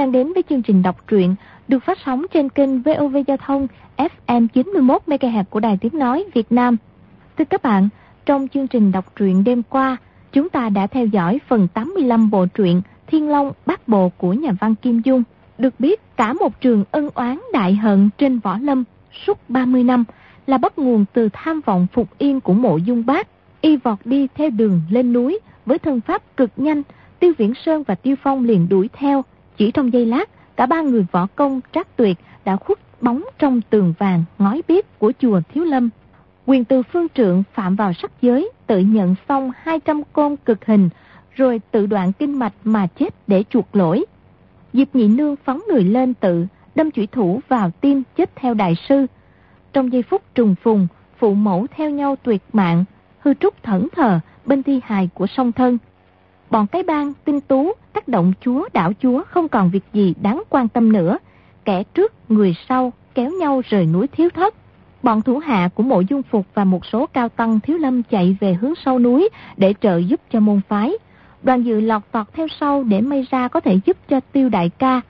đang đến với chương trình đọc truyện được phát sóng trên kênh VOV Giao thông FM 91 MHz của Đài Tiếng nói Việt Nam. Thưa các bạn, trong chương trình đọc truyện đêm qua, chúng ta đã theo dõi phần 85 bộ truyện Thiên Long Bát Bộ của nhà văn Kim Dung. Được biết, cả một trường ân oán đại hận trên võ lâm suốt 30 năm là bắt nguồn từ tham vọng phục yên của mộ dung bác. Y vọt đi theo đường lên núi với thân pháp cực nhanh, Tiêu Viễn Sơn và Tiêu Phong liền đuổi theo. Chỉ trong giây lát, cả ba người võ công trác tuyệt đã khuất bóng trong tường vàng ngói bếp của chùa Thiếu Lâm. Quyền từ phương trượng phạm vào sắc giới, tự nhận xong 200 côn cực hình, rồi tự đoạn kinh mạch mà chết để chuộc lỗi. Diệp nhị nương phóng người lên tự, đâm chủy thủ vào tim chết theo đại sư. Trong giây phút trùng phùng, phụ mẫu theo nhau tuyệt mạng, hư trúc thẫn thờ bên thi hài của song thân. Bọn cái bang tinh tú tác động chúa đảo chúa không còn việc gì đáng quan tâm nữa. Kẻ trước người sau kéo nhau rời núi thiếu thất. Bọn thủ hạ của mộ dung phục và một số cao tăng thiếu lâm chạy về hướng sâu núi để trợ giúp cho môn phái. Đoàn dự lọt tọt theo sau để may ra có thể giúp cho tiêu đại ca.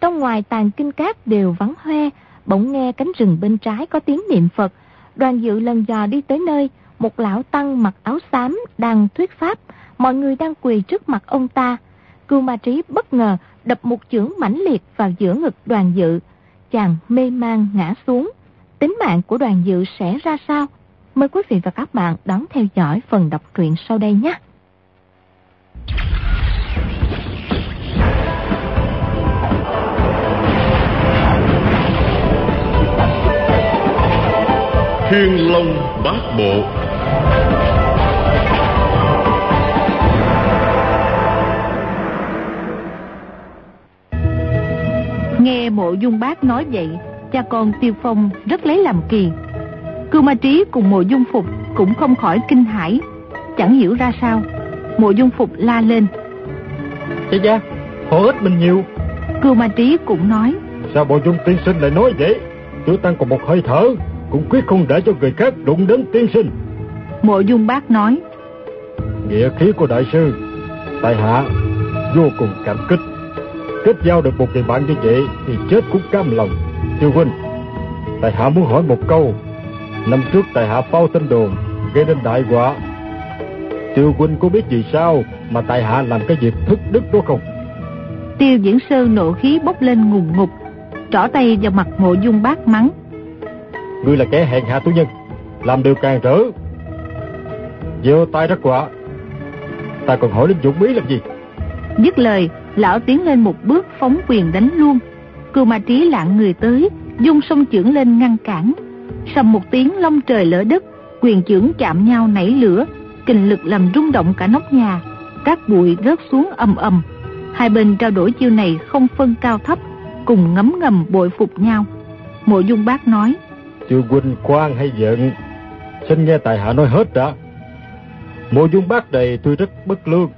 Trong ngoài tàn kinh cát đều vắng hoe, bỗng nghe cánh rừng bên trái có tiếng niệm Phật. Đoàn dự lần dò đi tới nơi, một lão tăng mặc áo xám đang thuyết pháp, mọi người đang quỳ trước mặt ông ta. Cưu ma trí bất ngờ đập một chưởng mãnh liệt vào giữa ngực đoàn dự. Chàng mê mang ngã xuống. Tính mạng của đoàn dự sẽ ra sao? Mời quý vị và các bạn đón theo dõi phần đọc truyện sau đây nhé. Thiên Long Bát Bộ Nghe mộ dung bác nói vậy, cha con Tiêu Phong rất lấy làm kỳ. Cưu Ma Trí cùng mộ dung phục cũng không khỏi kinh hãi, chẳng hiểu ra sao. Mộ dung phục la lên. Cha cha, họ ít mình nhiều. Cưu Ma Trí cũng nói. Sao bộ dung tiên sinh lại nói vậy? Tiểu tăng còn một hơi thở, cũng quyết không để cho người khác đụng đến tiên sinh. Mộ dung bác nói. Địa khí của đại sư, tại hạ vô cùng cảm kích. Kết giao được một người bạn như vậy thì chết cũng cam lòng. Tiêu huynh, tại hạ muốn hỏi một câu. Năm trước tại hạ phao tin đồn, gây nên đại họa. Tiêu huynh có biết gì sao mà tại hạ làm cái việc thất đức đó không? Tiêu diễn sơ nộ khí bốc lên ngùng ngục, trỏ tay vào mặt mộ dung bác mắng. Ngươi là kẻ hèn hạ tú nhân, làm điều càng rỡ. Gieo tay rắc quả. Ta còn hỏi đến dũng bí làm gì? Dứt lời, lão tiến lên một bước phóng quyền đánh luôn. Cưu ma trí lạng người tới, dung sông chưởng lên ngăn cản. Sầm một tiếng long trời lỡ đất, quyền chưởng chạm nhau nảy lửa, kình lực làm rung động cả nóc nhà. Các bụi rớt xuống ầm ầm. Hai bên trao đổi chiêu này không phân cao thấp, cùng ngấm ngầm bội phục nhau. Mộ dung bác nói. Tiêu huynh quan hay giận, xin nghe tại hạ nói hết đã. Mộ dung bác này tuy rất bất lương,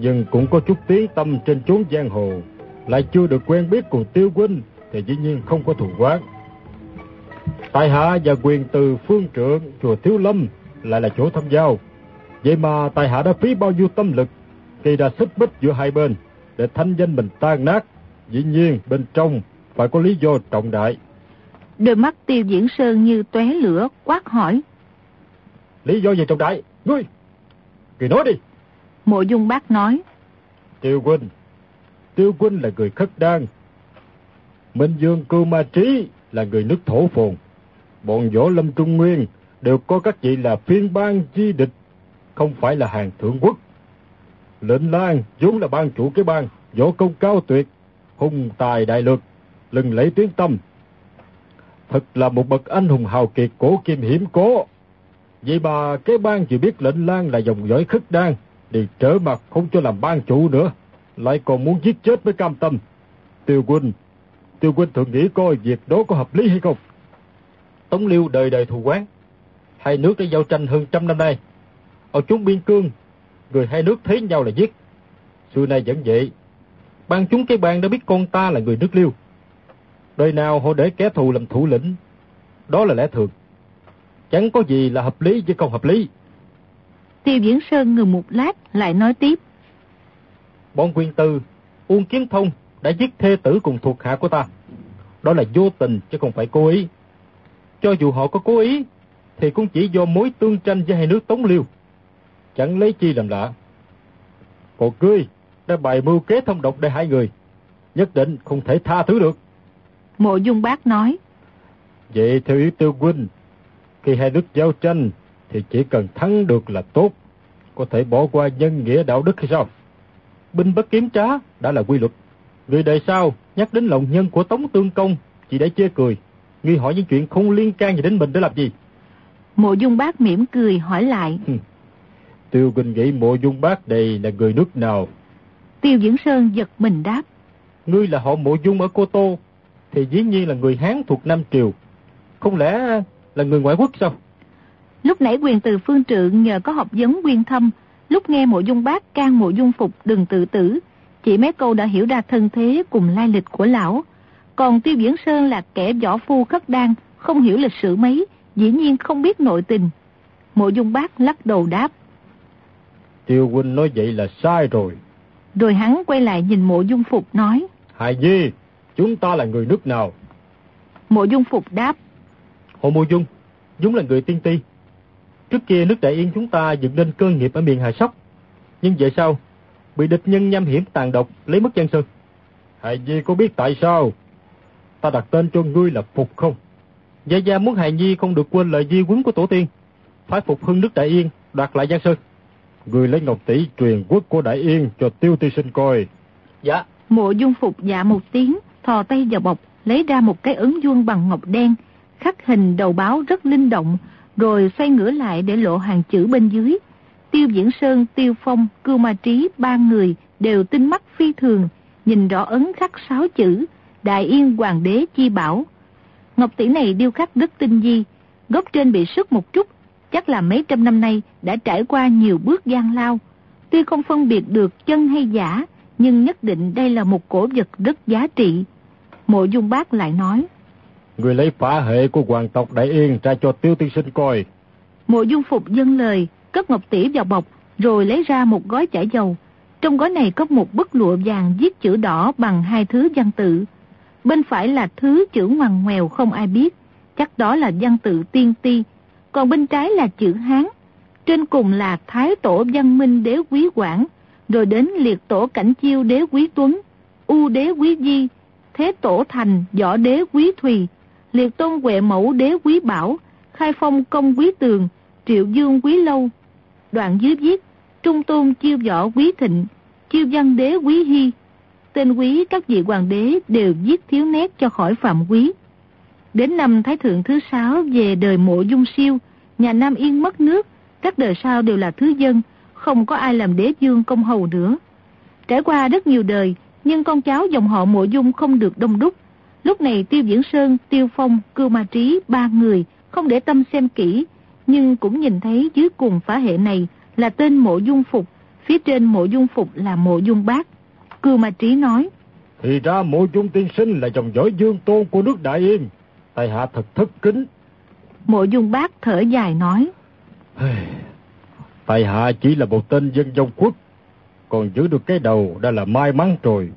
nhưng cũng có chút tiếng tâm trên chốn giang hồ, lại chưa được quen biết cùng tiêu huynh thì dĩ nhiên không có thù quán. Tại hạ và quyền từ phương trượng chùa Thiếu Lâm lại là chỗ thăm giao. Vậy mà tại hạ đã phí bao nhiêu tâm lực khi đã xích bích giữa hai bên để thanh danh mình tan nát. Dĩ nhiên bên trong phải có lý do trọng đại. Đôi mắt tiêu diễn sơn như tóe lửa quát hỏi. Lý do gì trọng đại? Ngươi! Người nói đi! Mộ dung bác nói. Tiêu huynh, Tiêu huynh là người khất đan. Minh Dương Cư Ma Trí là người nước thổ phồn. Bọn võ lâm trung nguyên đều có các vị là phiên bang chi địch, không phải là hàng thượng quốc. Lệnh Lan vốn là ban chủ cái bang, võ công cao tuyệt, hùng tài đại lược, lừng lẫy tiếng tâm. Thật là một bậc anh hùng hào kiệt cổ kim hiểm cố Vậy mà cái bang chỉ biết lệnh Lan là dòng dõi khất đan, thì trở mặt không cho làm ban chủ nữa, lại còn muốn giết chết với cam tâm. Tiêu huynh, Tiêu huynh thường nghĩ coi việc đó có hợp lý hay không? Tống Liêu đời đời thù quán, hai nước đã giao tranh hơn trăm năm nay. Ở chúng biên cương, người hai nước thấy nhau là giết. Xưa nay vẫn vậy, ban chúng cái bang đã biết con ta là người nước Liêu. Đời nào họ để kẻ thù làm thủ lĩnh, đó là lẽ thường. Chẳng có gì là hợp lý với không hợp lý. Tiêu Diễn Sơn ngừng một lát lại nói tiếp. Bọn quyền tư Uông Kiến Thông đã giết thê tử cùng thuộc hạ của ta. Đó là vô tình chứ không phải cố ý. Cho dù họ có cố ý, thì cũng chỉ do mối tương tranh với hai nước Tống Liêu. Chẳng lấy chi làm lạ. Còn ngươi đã bày mưu kế thông độc để hai người. Nhất định không thể tha thứ được. Mộ Dung Bác nói. Vậy theo ý tiêu huynh, khi hai nước giao tranh thì chỉ cần thắng được là tốt. Có thể bỏ qua nhân nghĩa đạo đức hay sao? Binh bất kiếm trá đã là quy luật. Người đời sau nhắc đến lòng nhân của Tống Tương Công chỉ để chê cười. Ngươi hỏi những chuyện không liên can gì đến mình để làm gì? Mộ Dung Bác mỉm cười hỏi lại. Tiêu Quỳnh nghĩ mộ Dung Bác đây là người nước nào? Tiêu Diễn Sơn giật mình đáp. Ngươi là họ mộ Dung ở Cô Tô, thì dĩ nhiên là người Hán thuộc Nam Triều. Không lẽ là người ngoại quốc sao? Lúc nãy quyền từ phương trượng nhờ có học vấn quyên thâm, lúc nghe mộ dung bác can mộ dung phục đừng tự tử, chỉ mấy câu đã hiểu ra thân thế cùng lai lịch của lão. Còn Tiêu Viễn Sơn là kẻ võ phu khất đan, không hiểu lịch sử mấy, dĩ nhiên không biết nội tình. Mộ dung bác lắc đầu đáp. Tiêu huynh nói vậy là sai rồi. Rồi hắn quay lại nhìn mộ dung phục nói. Hài Nhi, chúng ta là người nước nào? Mộ dung phục đáp. Hồ Mộ Dung, chúng là người tiên ti. Trước kia nước Đại Yên chúng ta dựng nên cơ nghiệp ở miền Hà Sóc. Nhưng về sau, bị địch nhân nham hiểm tàn độc lấy mất Giang Sơn. Hài Nhi có biết tại sao? Ta đặt tên cho ngươi là Phục không? Gia Gia muốn Hài Nhi không được quên lời di quấn của tổ tiên. Phải phục hưng nước Đại Yên, đoạt lại Giang Sơn. Ngươi lấy ngọc tỷ truyền quốc của Đại Yên cho tiêu ti sinh coi. Dạ. Mộ dung phục dạ một tiếng, thò tay vào bọc, lấy ra một cái ấn vuông bằng ngọc đen, khắc hình đầu báo rất linh động, rồi xoay ngửa lại để lộ hàng chữ bên dưới. Tiêu Diễn Sơn, Tiêu Phong, Cưu Ma Trí, ba người đều tinh mắt phi thường, nhìn rõ ấn khắc sáu chữ, Đại Yên Hoàng đế chi bảo. Ngọc tỷ này điêu khắc rất tinh di, gốc trên bị sức một chút, chắc là mấy trăm năm nay đã trải qua nhiều bước gian lao. Tuy không phân biệt được chân hay giả, nhưng nhất định đây là một cổ vật rất giá trị. Mộ Dung Bác lại nói. Người lấy phá hệ của hoàng tộc Đại Yên ra cho tiêu tiên sinh coi. Mộ Dung Phục dâng lời, cất ngọc tỷ vào bọc, rồi lấy ra một gói chải dầu. Trong gói này có một bức lụa vàng viết chữ đỏ bằng hai thứ văn tự. Bên phải là thứ chữ ngoằn ngoèo không ai biết, chắc đó là văn tự tiên ti. Còn bên trái là chữ Hán. Trên cùng là Thái Tổ Văn Minh Đế Quý Quảng, rồi đến Liệt Tổ Cảnh Chiêu Đế Quý Tuấn, U Đế Quý Di, Thế Tổ Thành Võ Đế Quý Thùy, Liệt Tôn Huệ Mẫu Đế Quý Bảo, Khai Phong Công Quý Tường, Triệu Dương Quý Lâu. Đoạn dưới viết, Trung Tôn Chiêu Võ Quý Thịnh, Chiêu Văn Đế Quý Hy. Tên quý các vị hoàng đế đều viết thiếu nét cho khỏi phạm quý. Đến năm Thái Thượng thứ sáu về đời mộ dung siêu, nhà Nam Yên mất nước, các đời sau đều là thứ dân, không có ai làm đế dương công hầu nữa. Trải qua rất nhiều đời, nhưng con cháu dòng họ mộ dung không được đông đúc. Lúc này Tiêu Diễn Sơn, Tiêu Phong, Cưu Ma Trí, ba người không để tâm xem kỹ, nhưng cũng nhìn thấy dưới cùng phá hệ này là tên mộ dung phục, phía trên mộ dung phục là mộ dung bác. Cưu Ma Trí nói, Thì ra mộ dung tiên sinh là dòng dõi dương tôn của nước Đại Yên, tài hạ thật thất kính. Mộ dung bác thở dài nói, Tài hạ chỉ là một tên dân dông quốc, còn giữ được cái đầu đã là may mắn rồi.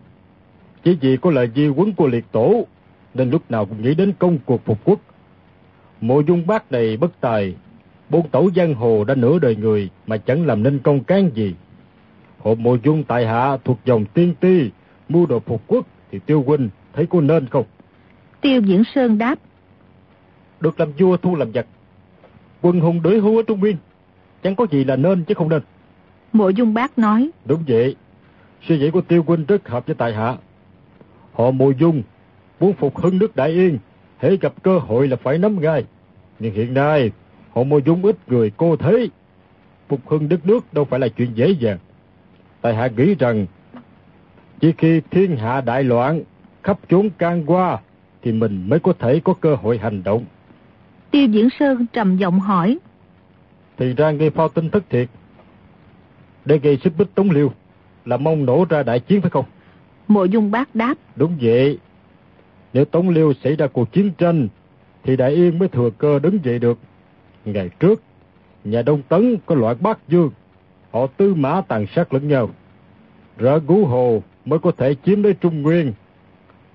Chỉ vì có lời di quấn của liệt tổ, nên lúc nào cũng nghĩ đến công cuộc phục quốc. Mộ dung bác này bất tài, bốn tẩu giang hồ đã nửa đời người mà chẳng làm nên công cán gì. Hộ mộ dung tại hạ thuộc dòng tiên ti, mua đồ phục quốc thì tiêu huynh thấy có nên không? Tiêu Diễn Sơn đáp, Được làm vua thu làm giặc. Quân hùng đối hưu ở Trung Nguyên, chẳng có gì là nên chứ không nên. Mộ dung bác nói, Đúng vậy, suy nghĩ của tiêu huynh rất hợp với tại hạ. Họ mộ dung, muốn phục hưng nước Đại Yên, hễ gặp cơ hội là phải nắm ngay. Nhưng hiện nay, họ mộ dung ít người cô thế. Phục hưng đất nước đâu phải là chuyện dễ dàng. Tại hạ nghĩ rằng, chỉ khi thiên hạ đại loạn, khắp chốn can qua, thì mình mới có thể có cơ hội hành động. Tiêu Diễn Sơn trầm giọng hỏi, Thì ra nghe phao tin thất thiệt. Để gây xích bích tống liêu, là mong nổ ra đại chiến phải không? Mộ dung bác đáp, Đúng vậy. Nếu Tống Liêu xảy ra cuộc chiến tranh, thì Đại Yên mới thừa cơ đứng dậy được. Ngày trước, nhà Đông Tấn có loại Bắc Dương, họ tư mã tàn sát lẫn nhau. Rỡ Gú Hồ mới có thể chiếm lấy Trung Nguyên.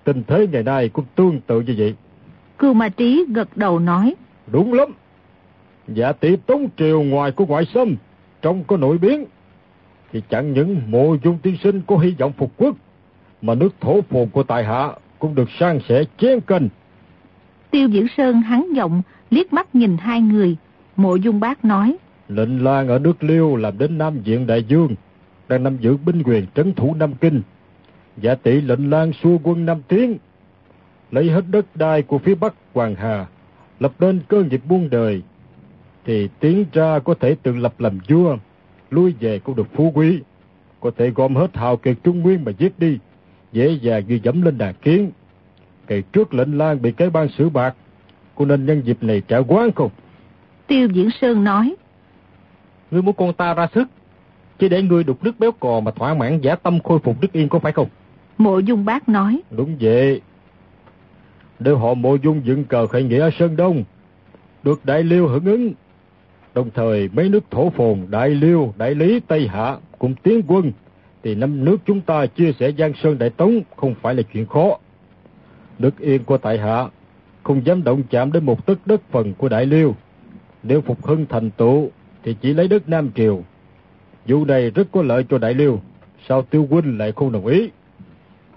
Tình thế ngày nay cũng tương tự như vậy. Cưu Ma Trí gật đầu nói. Đúng lắm. Dạ tỷ Tống Triều ngoài của ngoại xâm, trong có nội biến, thì chẳng những mộ dung tiên sinh có hy vọng phục quốc, mà nước thổ phồn của tài hạ cũng được sang sẻ chén canh. Tiêu Diễn Sơn hắn giọng, liếc mắt nhìn hai người. Mộ dung bác nói. Lệnh Lan ở nước Liêu làm đến Nam Diện Đại Dương, đang nắm giữ binh quyền trấn thủ Nam Kinh. Giả tỷ lệnh Lan xua quân Nam Tiến, lấy hết đất đai của phía Bắc Hoàng Hà, lập nên cơ nghiệp buôn đời, thì tiến ra có thể tự lập làm vua, lui về cũng được phú quý, có thể gom hết hào kiệt Trung Nguyên mà giết đi, dễ dàng như dẫm lên đàn kiến. Kỳ trước lệnh Lan bị cái ban xử bạc, cô nên nhân dịp này trả quán không? Tiêu Diễn Sơn nói. Ngươi muốn con ta ra sức, chỉ để ngươi đục nước béo cò mà thỏa mãn giả tâm khôi phục đức yên có phải không? Mộ Dung Bác nói. Đúng vậy. Để họ Mộ Dung dựng cờ khởi nghĩa ở Sơn Đông, được Đại Liêu hưởng ứng. Đồng thời mấy nước thổ phồn Đại Liêu, Đại Lý, Tây Hạ cùng tiến quân, thì năm nước chúng ta chia sẻ Giang Sơn Đại Tống không phải là chuyện khó. Đức yên của tại hạ không dám động chạm đến một tấc đất phần của Đại Liêu. Nếu phục hưng thành tựu thì chỉ lấy đất Nam Triều. Vụ này rất có lợi cho Đại Liêu, sao Tiêu Huynh lại không đồng ý?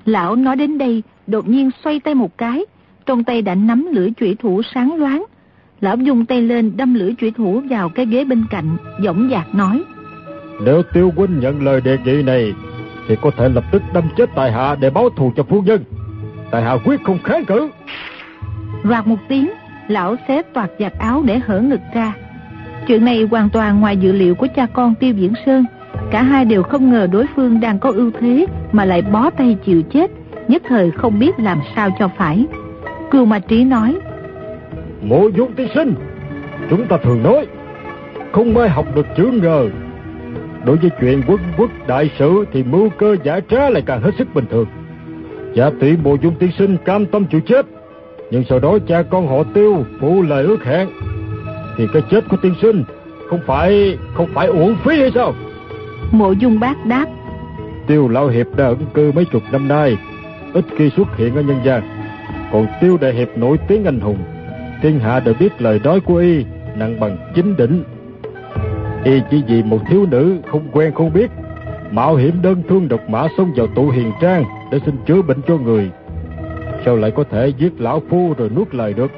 Lão nói đến đây, đột nhiên xoay tay một cái, trong tay đã nắm lưỡi chủy thủ sáng loáng. Lão dùng tay lên đâm lưỡi chủy thủ vào cái ghế bên cạnh, dõng dạc nói. Nếu Tiêu Huynh nhận lời đề nghị này, thì có thể lập tức đâm chết Tài Hạ để báo thù cho phu nhân. Tài Hạ quyết không kháng cự. Roạt một tiếng, lão xé toạt giặt áo để hở ngực ra. Chuyện này hoàn toàn ngoài dự liệu của cha con Tiêu Diễn Sơn. Cả hai đều không ngờ đối phương đang có ưu thế mà lại bó tay chịu chết, nhất thời không biết làm sao cho phải. Cưu Ma Trí nói, Mộ dung tiên sinh, chúng ta thường nói, không ai học được chữ ngờ. Đối với chuyện quân quốc đại sự thì mưu cơ giả trá lại càng hết sức bình thường. Giả tỷ mộ dung tiên sinh cam tâm chịu chết, nhưng sau đó cha con họ tiêu phụ lời ước hẹn, thì cái chết của tiên sinh không phải không phải uổng phí hay sao? Mộ dung bác đáp, Tiêu Lão Hiệp đã ẩn cư mấy chục năm nay, ít khi xuất hiện ở nhân gian. Còn Tiêu Đại Hiệp nổi tiếng anh hùng, thiên hạ đều biết lời nói của y nặng bằng chính đỉnh. Y chỉ vì một thiếu nữ không quen không biết, mạo hiểm đơn thương độc mã xông vào tụ hiền trang để xin chữa bệnh cho người. Sao lại có thể giết Lão Phu rồi nuốt lời được?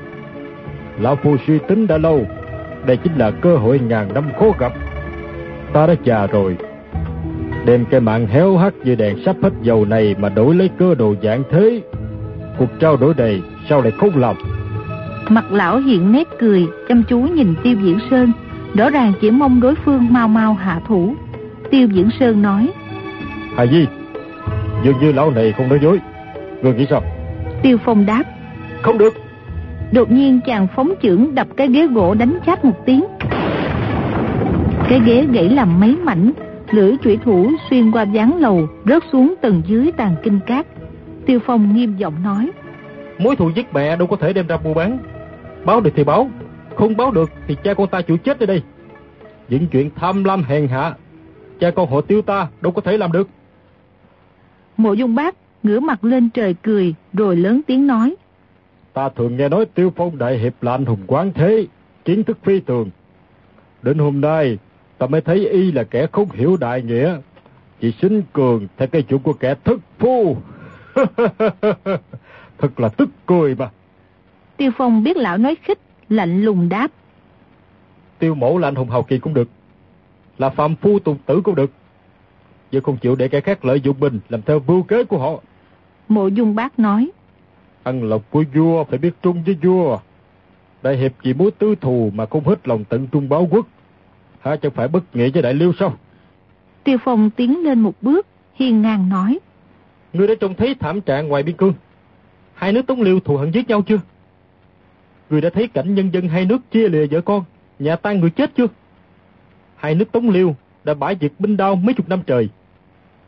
Lão Phu suy tính đã lâu, đây chính là cơ hội ngàn năm khó gặp. Ta đã già rồi, đem cái mạng héo hắt như đèn sắp hết dầu này mà đổi lấy cơ đồ dạng thế. Cuộc trao đổi này sao lại không làm? Mặt lão hiện nét cười, chăm chú nhìn Tiêu Diễn Sơn, rõ ràng chỉ mong đối phương mau mau hạ thủ. Tiêu Diễn Sơn nói, Hà Di, dường như lão này không nói dối. Người nghĩ sao? Tiêu Phong đáp, Không được. đột nhiên chàng phóng chưởng đập cái ghế gỗ đánh chát một tiếng. Cái ghế gãy làm mấy mảnh, lưỡi chủy thủ xuyên qua gián lầu, rớt xuống tầng dưới tàn kinh cát. Tiêu Phong nghiêm giọng nói, Mối thù giết mẹ đâu có thể đem ra mua bán. Báo được thì báo, không báo được thì cha con ta chịu chết ở đây. Những chuyện tham lam hèn hạ, cha con họ tiêu ta đâu có thể làm được. Mộ Dung Bác ngửa mặt lên trời cười, rồi lớn tiếng nói, Ta thường nghe nói Tiêu Phong Đại Hiệp là anh hùng quán thế, kiến thức phi thường. Đến hôm nay, ta mới thấy y là kẻ không hiểu đại nghĩa. Chỉ xính cường theo cái chủ của kẻ thất phu. Thật là tức cười mà. Tiêu Phong biết lão nói khích, lạnh lùng đáp, Tiêu mẫu là anh hùng hào kỳ cũng được. Là phạm phu tùng tử cũng được. Giờ không chịu để kẻ khác lợi dụng mình làm theo mưu kế của họ. Mộ Dung Bác nói, Ăn lộc của vua phải biết trung với vua. Đại hiệp chỉ muốn tư thù mà không hết lòng tận trung báo quốc. Hả chẳng phải bất nghĩa với đại liêu sao? Tiêu Phong tiến lên một bước, hiên ngang nói, Ngươi đã trông thấy thảm trạng ngoài biên cương. Hai nước Tống Liêu thù hận giết nhau chưa? Ngươi đã thấy cảnh nhân dân hai nước chia lìa vợ con, nhà tan người chết chưa? Hai nước Tống Liêu đã bãi diệt binh đao mấy chục năm trời.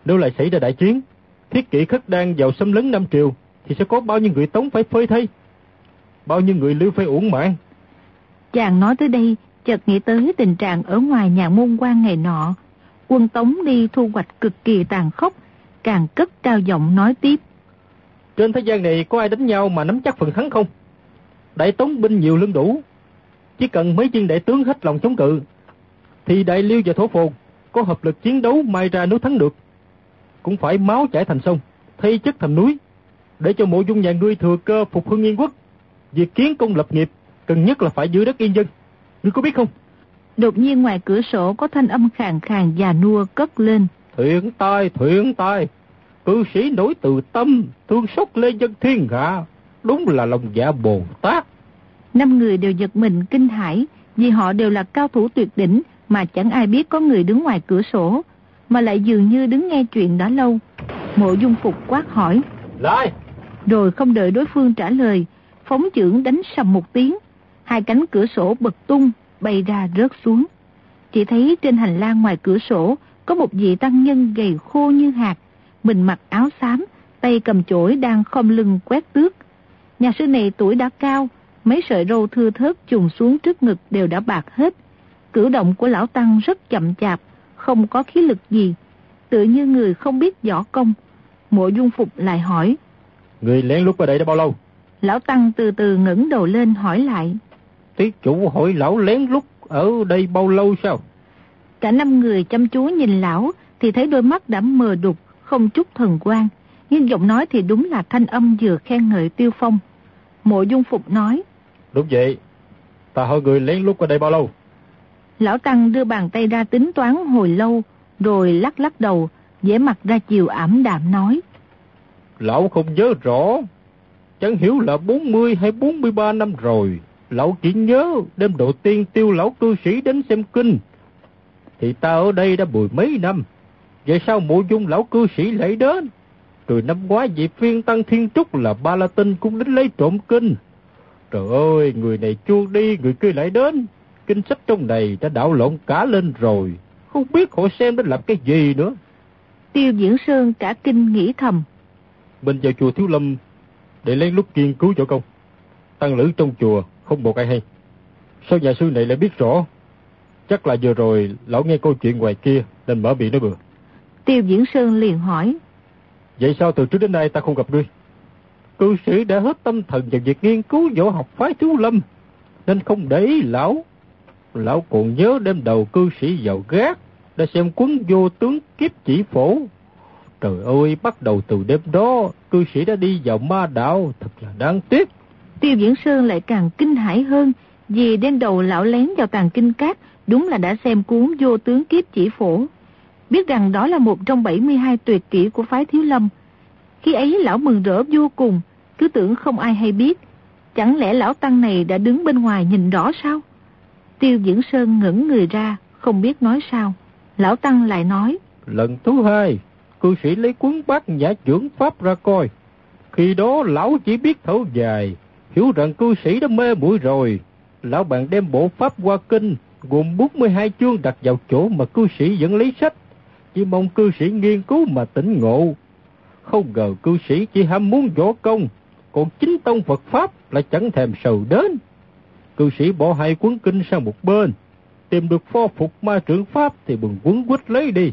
Nếu lại xảy ra đại chiến, thiết kỷ khất đang vào xâm lấn Nam Triều, thì sẽ có bao nhiêu người Tống phải phơi thây? Bao nhiêu người Liêu phải uổng mạng? Chàng nói tới đây, chợt nghĩ tới tình trạng ở ngoài nhà môn quan ngày nọ. Quân Tống đi thu hoạch cực kỳ tàn khốc, càng cất cao giọng nói tiếp. Trên thế gian này có ai đánh nhau mà nắm chắc phần thắng không? Đại tống binh nhiều lương đủ. Chỉ cần mấy viên đại tướng hết lòng chống cự, thì đại liêu và thổ phồn có hợp lực chiến đấu mai ra nếu thắng được. Cũng phải máu chảy thành sông, thay chất thành núi, để cho mộ dung nhà ngươi thừa cơ phục hưng yên quốc. Việc kiến công lập nghiệp, cần nhất là phải giữ đất yên dân. Ngươi có biết không? Đột nhiên ngoài cửa sổ có thanh âm khàn khàn già nua cất lên. Thuyện tai, thuyện tai. Cư sĩ nổi từ tâm, thương xót lê dân thiên hạ. Đúng là lòng dạ Bồ Tát. Năm người đều giật mình kinh hãi vì họ đều là cao thủ tuyệt đỉnh mà chẳng ai biết có người đứng ngoài cửa sổ, mà lại dường như đứng nghe chuyện đã lâu. Mộ dung phục quát hỏi. Lại! Rồi không đợi đối phương trả lời, phóng trưởng đánh sầm một tiếng. Hai cánh cửa sổ bật tung, bay ra rớt xuống. Chỉ thấy trên hành lang ngoài cửa sổ có một vị tăng nhân gầy khô như hạt, mình mặc áo xám, tay cầm chổi đang khom lưng quét tước. Nhà sư này tuổi đã cao, mấy sợi râu thưa thớt trùng xuống trước ngực đều đã bạc hết. Cử động của lão tăng rất chậm chạp, không có khí lực gì, tự như người không biết võ công. Mộ dung phục lại hỏi. Người lén lút ở đây đã bao lâu? Lão tăng từ từ ngẩng đầu lên hỏi lại. Tí chủ hỏi lão lén lút ở đây bao lâu sao? Cả năm người chăm chú nhìn lão thì thấy đôi mắt đã mờ đục, không chút thần quan. Nhưng giọng nói thì đúng là thanh âm vừa khen ngợi tiêu phong. Mộ dung phục nói. Đúng vậy. Ta hỏi người lén lút ở đây bao lâu? Lão Tăng đưa bàn tay ra tính toán hồi lâu, rồi lắc lắc đầu, vẻ mặt ra chiều ảm đạm nói. Lão không nhớ rõ, chẳng hiểu là 40 hay 43 năm rồi. Lão chỉ nhớ đêm đầu tiên tiêu lão cư sĩ đến xem kinh. Thì ta ở đây đã mười mấy năm. Vậy sao mộ dung lão cư sĩ lại đến? Rồi năm ngoái vị phiên tăng thiên trúc là ba la tinh cũng đến lấy trộm kinh. Trời ơi, người này chuông đi, người kia lại đến. Kinh sách trong này đã đảo lộn cả lên rồi. Không biết họ xem đến làm cái gì nữa. Tiêu Diễn Sơn cả kinh nghĩ thầm. Mình vào chùa Thiếu Lâm để lấy lúc nghiên cứu chỗ công. Tăng lữ trong chùa không một ai hay. Sao nhà sư này lại biết rõ? Chắc là vừa rồi lão nghe câu chuyện ngoài kia nên mở miệng nói bừa. Tiêu Diễn Sơn liền hỏi. Vậy sao từ trước đến nay ta không gặp ngươi? Cư sĩ đã hết tâm thần vào việc nghiên cứu võ học phái thiếu lâm, nên không để ý lão. Lão còn nhớ đêm đầu cư sĩ vào gác, đã xem cuốn vô tướng kiếp chỉ phổ. Trời ơi, bắt đầu từ đêm đó, cư sĩ đã đi vào ma đạo, thật là đáng tiếc. Tiêu Diễn Sơn lại càng kinh hãi hơn, vì đêm đầu lão lén vào tàng kinh cát, đúng là đã xem cuốn vô tướng kiếp chỉ phổ. Biết rằng đó là một trong 72 tuyệt kỹ của phái thiếu lâm. Khi ấy lão mừng rỡ vô cùng, cứ tưởng không ai hay biết. Chẳng lẽ lão tăng này đã đứng bên ngoài nhìn rõ sao? Tiêu Diễn Sơn ngẩn người ra, không biết nói sao. Lão Tăng lại nói. Lần thứ hai, cư sĩ lấy cuốn bát nhã trưởng Pháp ra coi. Khi đó lão chỉ biết thở dài, hiểu rằng cư sĩ đã mê muội rồi. Lão bạn đem bộ Pháp qua kinh, gồm 42 chương đặt vào chỗ mà cư sĩ vẫn lấy sách. Chỉ mong cư sĩ nghiên cứu mà tỉnh ngộ. Không ngờ cư sĩ chỉ ham muốn võ công, còn chính tông Phật Pháp lại chẳng thèm sầu đến. Cư sĩ bỏ hai cuốn kinh sang một bên, tìm được pho phục ma trưởng Pháp thì bừng quấn quýt lấy đi.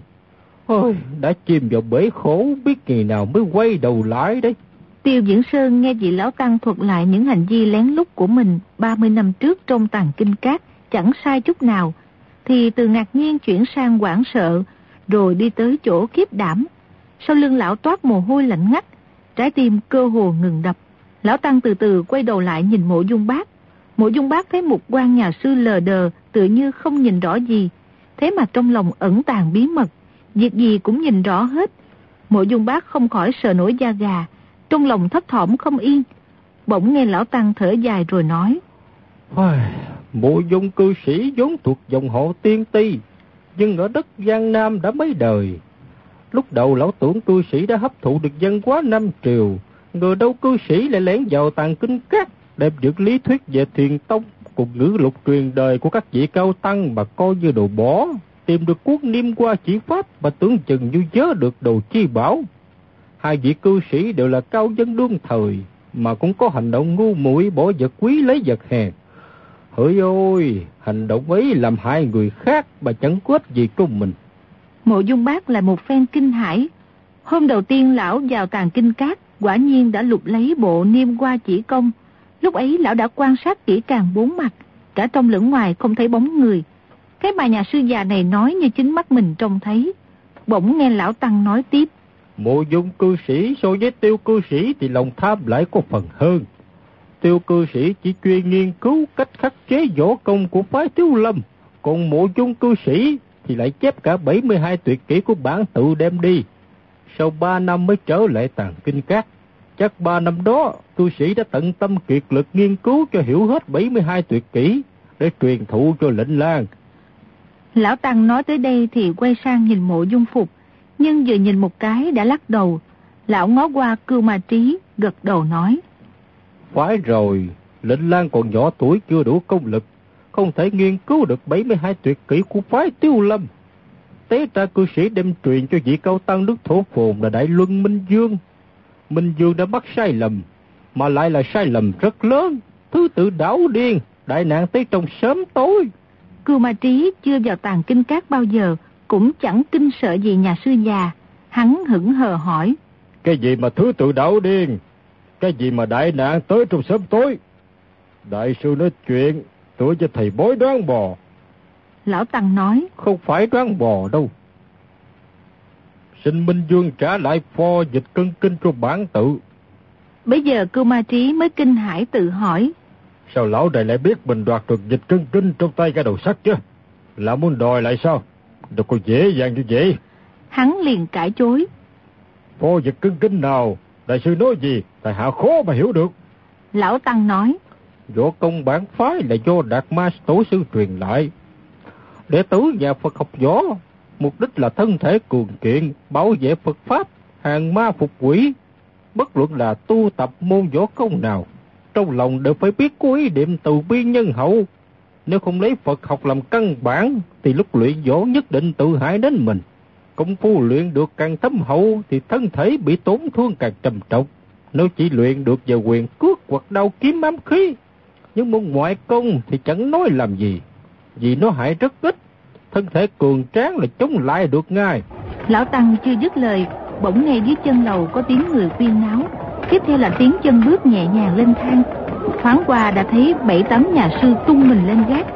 Ôi, đã chìm vào bể khổ, biết ngày nào mới quay đầu lại đấy. Tiêu Diễn Sơn nghe vị Lão Tăng thuật lại những hành vi lén lút của mình 30 năm trước trong tàng kinh cát, chẳng sai chút nào, thì từ ngạc nhiên chuyển sang quảng sợ, rồi đi tới chỗ kiếp đảm. Sau lưng lão toát mồ hôi lạnh ngắt, trái tim cơ hồ ngừng đập. Lão Tăng từ từ quay đầu lại nhìn mộ dung bác. Mộ dung bác thấy một quan nhà sư lờ đờ, tựa như không nhìn rõ gì. Thế mà trong lòng ẩn tàng bí mật, việc gì cũng nhìn rõ hết. Mộ dung bác không khỏi sợ nổi da gà, trong lòng thấp thỏm không yên. Bỗng nghe lão Tăng thở dài rồi nói. Mộ dung cư sĩ vốn thuộc dòng họ tiên ti, nhưng ở đất Giang Nam đã mấy đời. Lúc đầu lão tưởng cư sĩ đã hấp thụ được dân quá năm triều, người đâu cư sĩ lại lén vào tàng kinh cát, đem những lý thuyết về thiền tông cùng ngữ lục truyền đời của các vị cao tăng mà coi như đồ bỏ, tìm được quốc niêm qua chỉ pháp mà tưởng chừng như nhớ được đồ chi bảo. Hai vị cư sĩ đều là cao dân đương thời, mà cũng có hành động ngu muội bỏ vật quý lấy vật hèn. Hỡi ôi, hành động ấy làm hai người khác mà chẳng có ích gì trong mình. Mộ dung bác là một phen kinh hải, Hôm đầu tiên lão vào tàn kinh cát, quả nhiên đã lục lấy bộ niêm qua chỉ công. Lúc ấy lão đã quan sát kỹ càng bốn mặt, cả trong lẫn ngoài không thấy bóng người. Cái bà nhà sư già này nói như chính mắt mình trông thấy. Bỗng nghe lão Tăng nói tiếp. Mộ dung cư sĩ so với tiêu cư sĩ thì lòng tham lại có phần hơn. Tiêu cư sĩ chỉ chuyên nghiên cứu cách khắc chế võ công của phái thiếu lâm. Còn mộ dung cư sĩ thì lại chép cả 72 tuyệt kỹ của bản tự đem đi. Sau 3 năm mới trở lại tàng kinh cát. Chắc 3 năm đó, cư sĩ đã tận tâm kiệt lực nghiên cứu cho hiểu hết 72 tuyệt kỹ để truyền thụ cho lệnh lang. Lão Tăng nói tới đây thì quay sang nhìn mộ dung phục, nhưng vừa nhìn một cái đã lắc đầu. Lão ngó qua cưu ma trí, gật đầu nói. Phải rồi, lệnh lang còn nhỏ tuổi chưa đủ công lực, không thể nghiên cứu được 72 tuyệt kỹ của phái tiêu lâm. Tế ra cư sĩ đem truyền cho vị cao tăng nước thổ phồn là Đại Luân Minh Dương. Minh Dương đã mắc sai lầm, mà lại là sai lầm rất lớn, thứ tự đảo điên, đại nạn tới trong sớm tối. Cưu Ma Trí chưa vào tàn kinh cát bao giờ, cũng chẳng kinh sợ gì nhà sư già. Hắn hững hờ hỏi. Cái gì mà thứ tự đảo điên? Cái gì mà đại nạn tới trong sớm tối? Đại sư nói chuyện, tôi cho thầy bói đoán bò. Lão Tăng nói. Không phải đoán bò đâu. Xin Minh Dương trả lại pho dịch cân kinh cho bản tự. Bây giờ cưu ma trí mới kinh hải tự hỏi. Sao lão đại lại biết mình đoạt được dịch cân kinh trong tay cái đầu sắt chứ? Lão muốn đòi lại sao? Đâu có dễ dàng như vậy. Hắn liền cãi chối. Pho dịch cân kinh nào? Đại sư nói gì? Tại hạ khó mà hiểu được. Lão Tăng nói. Võ công bản phái là do Đạt Ma Tổ sư truyền lại. Đệ tử nhà Phật học võ, mục đích là thân thể cường kiện, bảo vệ Phật Pháp, hàng ma phục quỷ. Bất luận là tu tập môn võ công nào, trong lòng đều phải biết có ý niệm từ bi nhân hậu. Nếu không lấy Phật học làm căn bản, thì lúc luyện võ nhất định tự hại đến mình. Công phu luyện được càng thâm hậu, thì thân thể bị tổn thương càng trầm trọng. Nếu chỉ luyện được về quyền cước hoặc đau kiếm ám khí, nhưng môn ngoại công thì chẳng nói làm gì, vì nó hại rất ít. Thân thể cường tráng là chống lại được ngay. Lão Tăng chưa dứt lời, bỗng nghe dưới chân lầu có tiếng người quyên náo. Tiếp theo là tiếng chân bước nhẹ nhàng lên thang. Thoáng qua đã thấy bảy tám nhà sư tung mình lên gác.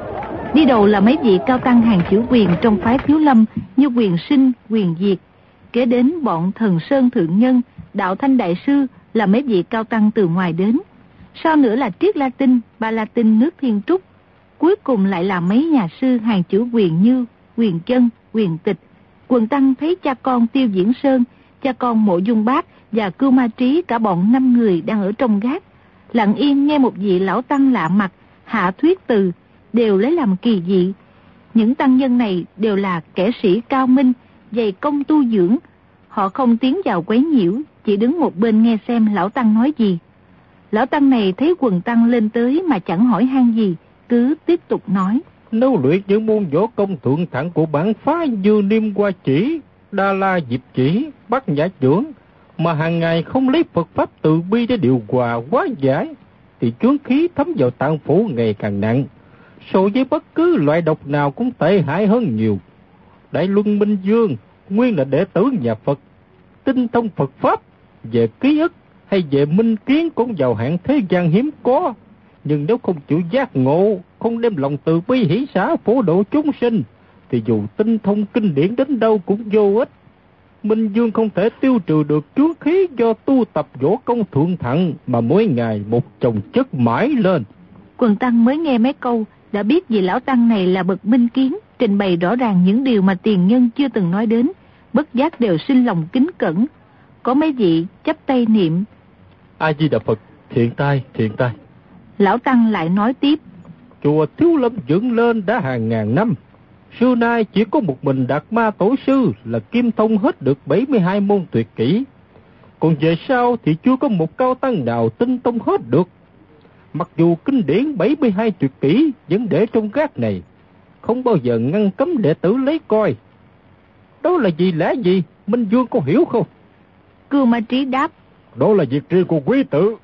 Đi đầu là mấy vị cao tăng hàng chữ quyền trong phái thiếu lâm như quyền sinh, quyền diệt. Kế đến bọn thần sơn thượng nhân, đạo thanh đại sư là mấy vị cao tăng từ ngoài đến. Sau nữa là triết Latin, ba Latin nước thiên trúc. Cuối cùng lại là mấy nhà sư hàng chữ quyền như quyền chân, quyền tịch. Quần tăng thấy cha con Tiêu Diễn Sơn, cha con Mộ Dung Bác và Cưu Ma Trí cả bọn năm người đang ở trong gác. Lặng yên nghe một vị lão tăng lạ mặt, hạ thuyết từ, đều lấy làm kỳ dị. Những tăng nhân này đều là kẻ sĩ cao minh, dày công tu dưỡng. Họ không tiến vào quấy nhiễu, chỉ đứng một bên nghe xem lão tăng nói gì. Lão tăng này thấy quần tăng lên tới mà chẳng hỏi han gì, cứ tiếp tục nói. lâu luyện những môn võ công thượng thẳng của bản phá như niêm qua chỉ, đa la diệp chỉ, bắt giả trưởng, mà hàng ngày không lấy Phật Pháp từ bi để điều hòa quá giải, thì chướng khí thấm vào tạng phủ ngày càng nặng. So với bất cứ loại độc nào cũng tệ hại hơn nhiều. Đại Luân Minh Dương, nguyên là đệ tử nhà Phật, tinh thông Phật Pháp, về ký ức hay về minh kiến cũng giàu hạng thế gian hiếm có. Nhưng nếu không chịu giác ngộ, không đem lòng từ bi hỷ xã phổ độ chúng sinh, thì dù tinh thông kinh điển đến đâu cũng vô ích. Minh Dương không thể tiêu trừ được chướng khí do tu tập võ công thượng thặng mà mỗi ngày một chồng chất mãi lên. Quần Tăng mới nghe mấy câu, đã biết vị lão Tăng này là bậc minh kiến, trình bày rõ ràng những điều mà tiền nhân chưa từng nói đến, bất giác đều sinh lòng kính cẩn. Có mấy vị chấp tay niệm. A-di-đà Phật, thiện tai, thiện tai. Lão Tăng lại nói tiếp. Chùa Thiếu Lâm dựng lên đã hàng ngàn năm. Xưa nay chỉ có một mình Đạt Ma Tổ Sư là kim thông hết được 72 môn tuyệt kỹ. Còn về sau thì chưa có một cao tăng nào tinh thông hết được. Mặc dù kinh điển 72 tuyệt kỹ vẫn để trong gác này, không bao giờ ngăn cấm đệ tử lấy coi. Đó là gì lẽ gì? Minh Dương có hiểu không? Cưu Ma Trí đáp. Đó là việc riêng của quý tử,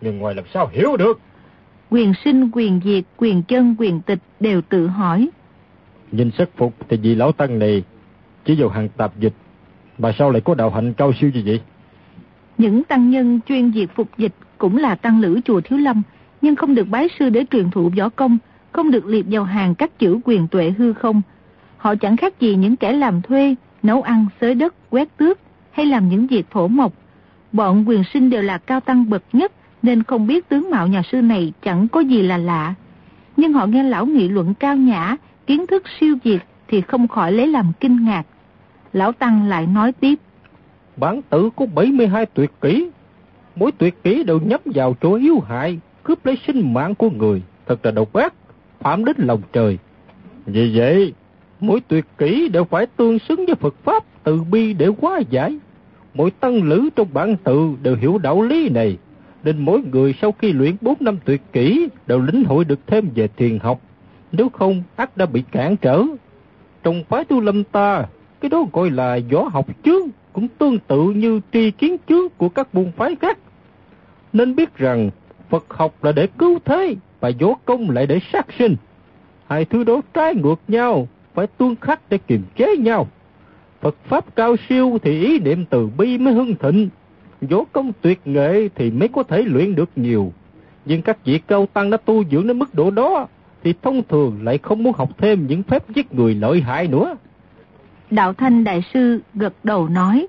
nhưng ngoài làm sao hiểu được. Quyền sinh, quyền diệt, quyền chân, quyền tịch đều tự hỏi. Nhìn sắc phục thì vị lão tăng này chỉ vào hàng tạp dịch, Mà sao lại có đạo hạnh cao siêu như vậy? Những tăng nhân chuyên diệt phục dịch cũng là tăng lữ chùa Thiếu Lâm, nhưng không được bái sư để truyền thụ võ công, không được liệt vào hàng các chữ quyền tuệ hư không. Họ chẳng khác gì những kẻ làm thuê, nấu ăn, xới đất, quét tước hay làm những việc thổ mộc. Bọn quyền sinh đều là cao tăng bậc nhất nên không biết tướng mạo nhà sư này chẳng có gì là lạ. Nhưng họ nghe lão nghị luận cao nhã, kiến thức siêu việt thì không khỏi lấy làm kinh ngạc. Lão Tăng lại nói tiếp. Bản tử có 72 tuyệt kỹ. Mỗi tuyệt kỹ đều nhắm vào chỗ yếu hại, cướp lấy sinh mạng của người. Thật là độc ác, phạm đến lòng trời. Vì vậy, mỗi tuyệt kỹ đều phải tương xứng với Phật Pháp từ bi để hóa giải. Mỗi tăng lữ trong bản tự đều hiểu đạo lý này, nên mỗi người sau khi luyện 4 năm tuyệt kỹ đều lĩnh hội được thêm về thiền học. Nếu không, ác đã bị cản trở. Trong phái tu lâm ta, cái đó gọi là võ học chướng, cũng tương tự như tri kiến chướng của các môn phái khác. Nên biết rằng Phật học là để cứu thế, và võ công lại để sát sinh. Hai thứ đó trái ngược nhau, phải tuân khắc để kiềm chế nhau. Phật Pháp cao siêu thì ý niệm từ bi mới hưng thịnh, võ công tuyệt nghệ thì mới có thể luyện được nhiều. Nhưng các vị cao tăng đã tu dưỡng đến mức độ đó, thì thông thường lại không muốn học thêm những phép giết người lợi hại nữa. Đạo Thanh Đại Sư gật đầu nói.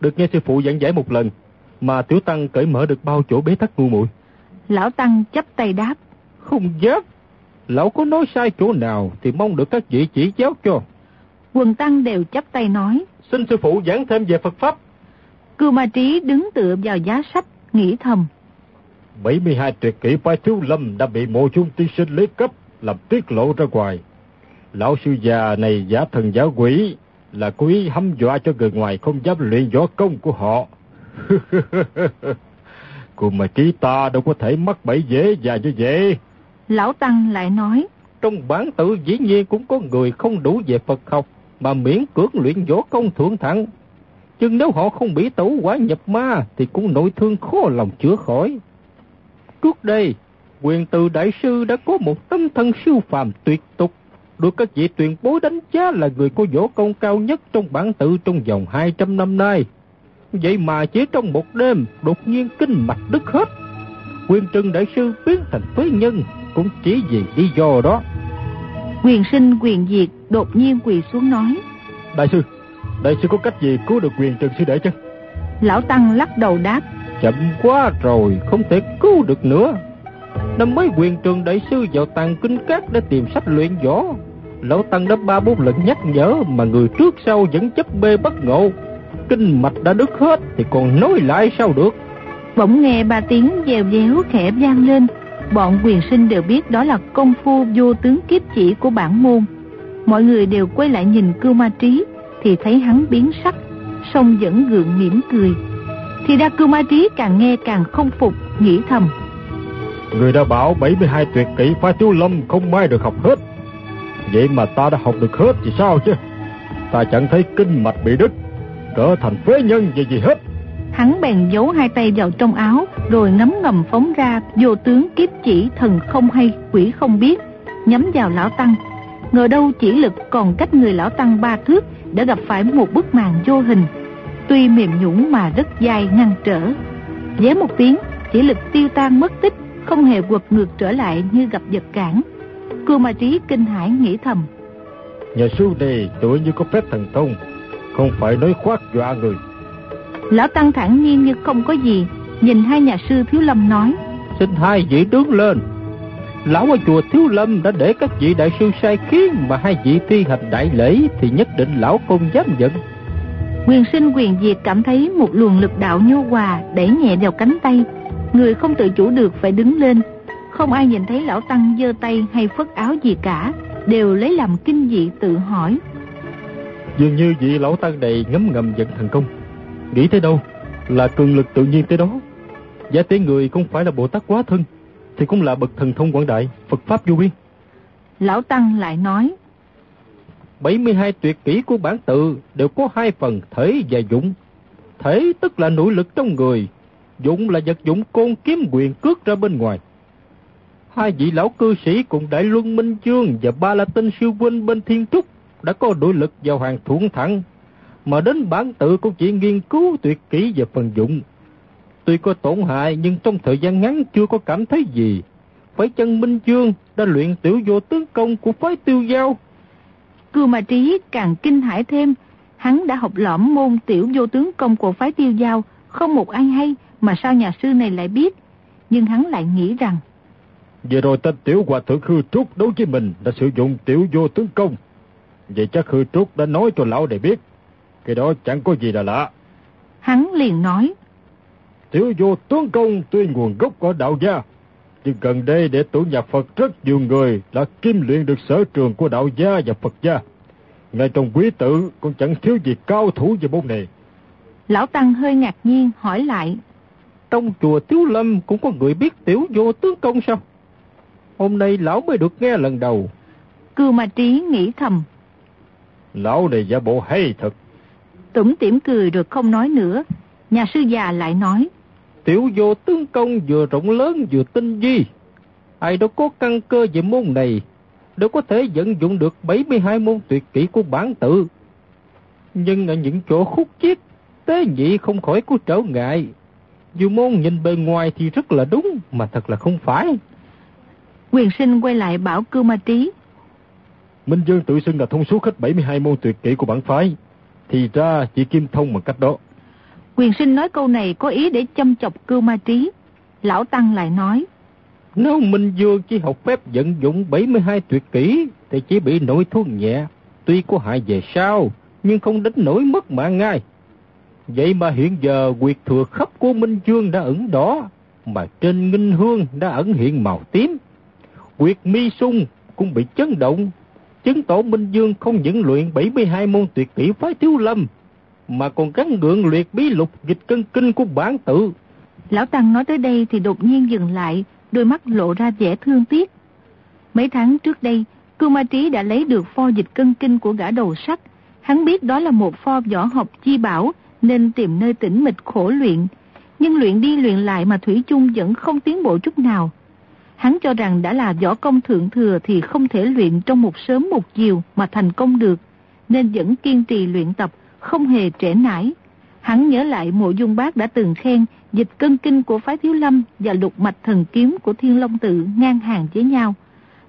Được nghe sư phụ giảng giải một lần, mà tiểu tăng cởi mở được bao chỗ bế tắc ngu muội Lão Tăng chấp tay đáp. Không dám. Lão có nói sai chỗ nào thì mong được các vị chỉ giáo cho. Quần Tăng đều chấp tay nói. Xin sư phụ giảng thêm về Phật Pháp. Cưu Ma Trí đứng tựa vào giá sách, nghĩ thầm. 72 tuyệt kỹ phái thiếu lâm đã bị mộ chung tiên sinh lấy cấp, làm tiết lộ ra ngoài. Lão sư già này giả thần giả quỷ, là cố ý hăm dọa cho người ngoài không dám luyện võ công của họ. Cùng mà trí ta đâu có thể mắc bẫy dễ dàng như vậy. Lão Tăng lại nói. Trong bản tự dĩ nhiên cũng có người không đủ về Phật học, mà miễn cưỡng luyện võ công thượng thẳng. Nhưng nếu họ không bị tẩu quả nhập ma, thì cũng nội thương khó lòng chữa khỏi. Trước đây, quyền từ đại sư đã có một tâm thân siêu phàm tuyệt tục, được các vị tuyển bối đánh giá là người có võ công cao nhất trong bản tự trong vòng 200 năm nay. Vậy mà chỉ trong một đêm, đột nhiên kinh mạch đứt hết. Quyền trừng đại sư biến thành phế nhân, cũng chỉ vì lý do đó. Quyền sinh quyền diệt đột nhiên quỳ xuống nói. Đại sư, đại sư có cách gì cứu được quyền trừng sư đệ chứ? Lão Tăng lắc đầu đáp. Chậm quá rồi, không thể cứu được nữa. Năm mới quyền trường đại sư vào tàng kinh cát để tìm sách luyện võ. Lão Tăng đã ba bốn lần nhắc nhở mà người trước sau vẫn chấp bê bất ngộ. Kinh mạch đã đứt hết thì còn nói lại sao được. Bỗng nghe ba tiếng dèo déo khẽ vang lên. Bọn quyền sinh đều biết đó là công phu vô tướng kiếp chỉ của bản môn. Mọi người đều quay lại nhìn cưu ma trí thì thấy hắn biến sắc, song vẫn gượng mỉm cười. Thì ra cưu ma trí càng nghe càng không phục, nghĩ thầm. Người đã bảo 72 tuyệt kỹ phái thiếu lâm không mai được học hết. Vậy mà ta đã học được hết thì sao chứ? Ta chẳng thấy kinh mạch bị đứt, trở thành phế nhân gì gì hết. Hắn bèn giấu hai tay vào trong áo, rồi ngấm ngầm phóng ra vô tướng kiếp chỉ thần không hay, quỷ không biết, nhắm vào lão tăng. Ngờ đâu chỉ lực còn cách người lão tăng ba thước đã gặp phải một bức màn vô hình, tuy mềm nhũn mà rất dai ngăn trở. Dế một tiếng, chỉ lực tiêu tan mất tích, không hề quật ngược trở lại như gặp vật cản. Cưu ma trí kinh hãi nghĩ thầm. Nhà sư này tựa như có phép thần thông, không phải nói khoác dọa người. Lão Tăng thản nhiên như không có gì, nhìn hai nhà sư Thiếu Lâm nói. Xin hai vị đứng lên. Lão ở chùa Thiếu Lâm đã để các vị đại sư sai khiến mà hai vị thi hành đại lễ thì nhất định lão không dám giận. Quyền sinh quyền diệt cảm thấy một luồng lực đạo nhu hòa đẩy nhẹ vào cánh tay. Người không tự chủ được phải đứng lên. Không ai nhìn thấy lão Tăng giơ tay hay phất áo gì cả, đều lấy làm kinh dị tự hỏi. Dường như vị lão Tăng này ngấm ngầm giận thành công. Nghĩ tới đâu là cường lực tự nhiên tới đó. Giả tế người không phải là Bồ Tát quá thân, thì cũng là bậc thần thông quảng đại, Phật Pháp vô biên. Lão Tăng lại nói, 72 tuyệt kỹ của bản tự đều có hai phần thể và dụng. Thể tức là nội lực trong người, dụng là vật dụng côn kiếm quyền cước ra bên ngoài. Hai vị lão cư sĩ cùng Đại Luân Minh Dương và Ba La Tinh Siêu Huynh bên Thiên Trúc đã có nội lực vào hàng thuận thẳng. Mà đến bản tự cũng chỉ nghiên cứu tuyệt kỹ về phần dụng. Tuy có tổn hại nhưng trong thời gian ngắn chưa có cảm thấy gì. Phải chân Minh Dương đã luyện tiểu vô tướng công của phái tiêu giao. Cưu mà trí càng kinh hãi thêm, hắn đã học lõm môn tiểu vô tướng công của phái tiêu giao, không một ai hay mà sao nhà sư này lại biết. Nhưng hắn lại nghĩ rằng, Vừa rồi tên tiểu hòa thượng Khư Trúc đối với mình đã sử dụng tiểu vô tướng công. Vậy chắc Khư Trúc đã nói cho lão để biết. Cái đó chẳng có gì là lạ. Hắn liền nói. Tiểu vô tướng công tuy nguồn gốc ở đạo gia. Nhưng gần đây để tổ nhà Phật rất nhiều người đã kim luyện được sở trường của đạo gia và Phật gia. Ngay trong quý tử cũng chẳng thiếu gì cao thủ về môn này. Lão Tăng hơi ngạc nhiên hỏi lại. Trong chùa Tiếu Lâm cũng có người biết tiểu vô tướng công sao? Hôm nay lão mới được nghe lần đầu. Cưu Ma Trí nghĩ thầm. Lão này giả bộ hay thật. Tủm tỉm cười rồi không nói nữa. Nhà sư già lại nói. Tiểu vô tướng công vừa rộng lớn vừa tinh vi. Ai đâu có căn cơ về môn này, đâu có thể vận dụng được 72 môn tuyệt kỹ của bản tự. Nhưng ở những chỗ khúc chiết, tế nhị không khỏi có trở ngại. Dù môn nhìn bề ngoài thì rất là đúng, mà thật là không phải. Quyền sinh quay lại bảo cưu ma trí. Minh Dương tự xưng là thông suốt hết 72 môn tuyệt kỹ của bản phái. Thì ra chỉ kim thông bằng cách đó. Quyền sinh nói câu này có ý để châm chọc cưu ma trí. Lão Tăng lại nói. Nếu Minh Dương chỉ học phép vận dụng 72 tuyệt kỹ thì chỉ bị nội thương nhẹ. Tuy có hại về sau, nhưng không đến nỗi mất mạng ngay. Vậy mà hiện giờ quyệt thừa khắp của Minh Dương đã ẩn đỏ, mà trên nghinh hương đã ẩn hiện màu tím. Quyệt mi sung cũng bị chấn động, chứng tỏ Minh Dương không những luyện 72 môn tuyệt kỹ phái thiếu lâm, mà còn gắn gượng luyện bí lục dịch cân kinh của bản tự. Lão Tăng nói tới đây thì đột nhiên dừng lại, đôi mắt lộ ra vẻ thương tiếc. Mấy tháng trước đây, Cưu Ma Trí đã lấy được pho dịch cân kinh của gã đầu sắt. Hắn biết đó là một pho võ học chi bảo, nên tìm nơi tĩnh mịch khổ luyện. Nhưng luyện đi luyện lại mà Thủy chung vẫn không tiến bộ chút nào. Hắn cho rằng đã là võ công thượng thừa thì không thể luyện trong một sớm một chiều mà thành công được, nên vẫn kiên trì luyện tập, không hề trễ nải. Hắn nhớ lại mộ dung bác đã từng khen dịch cân kinh của phái thiếu lâm và lục mạch thần kiếm của thiên long tự ngang hàng với nhau.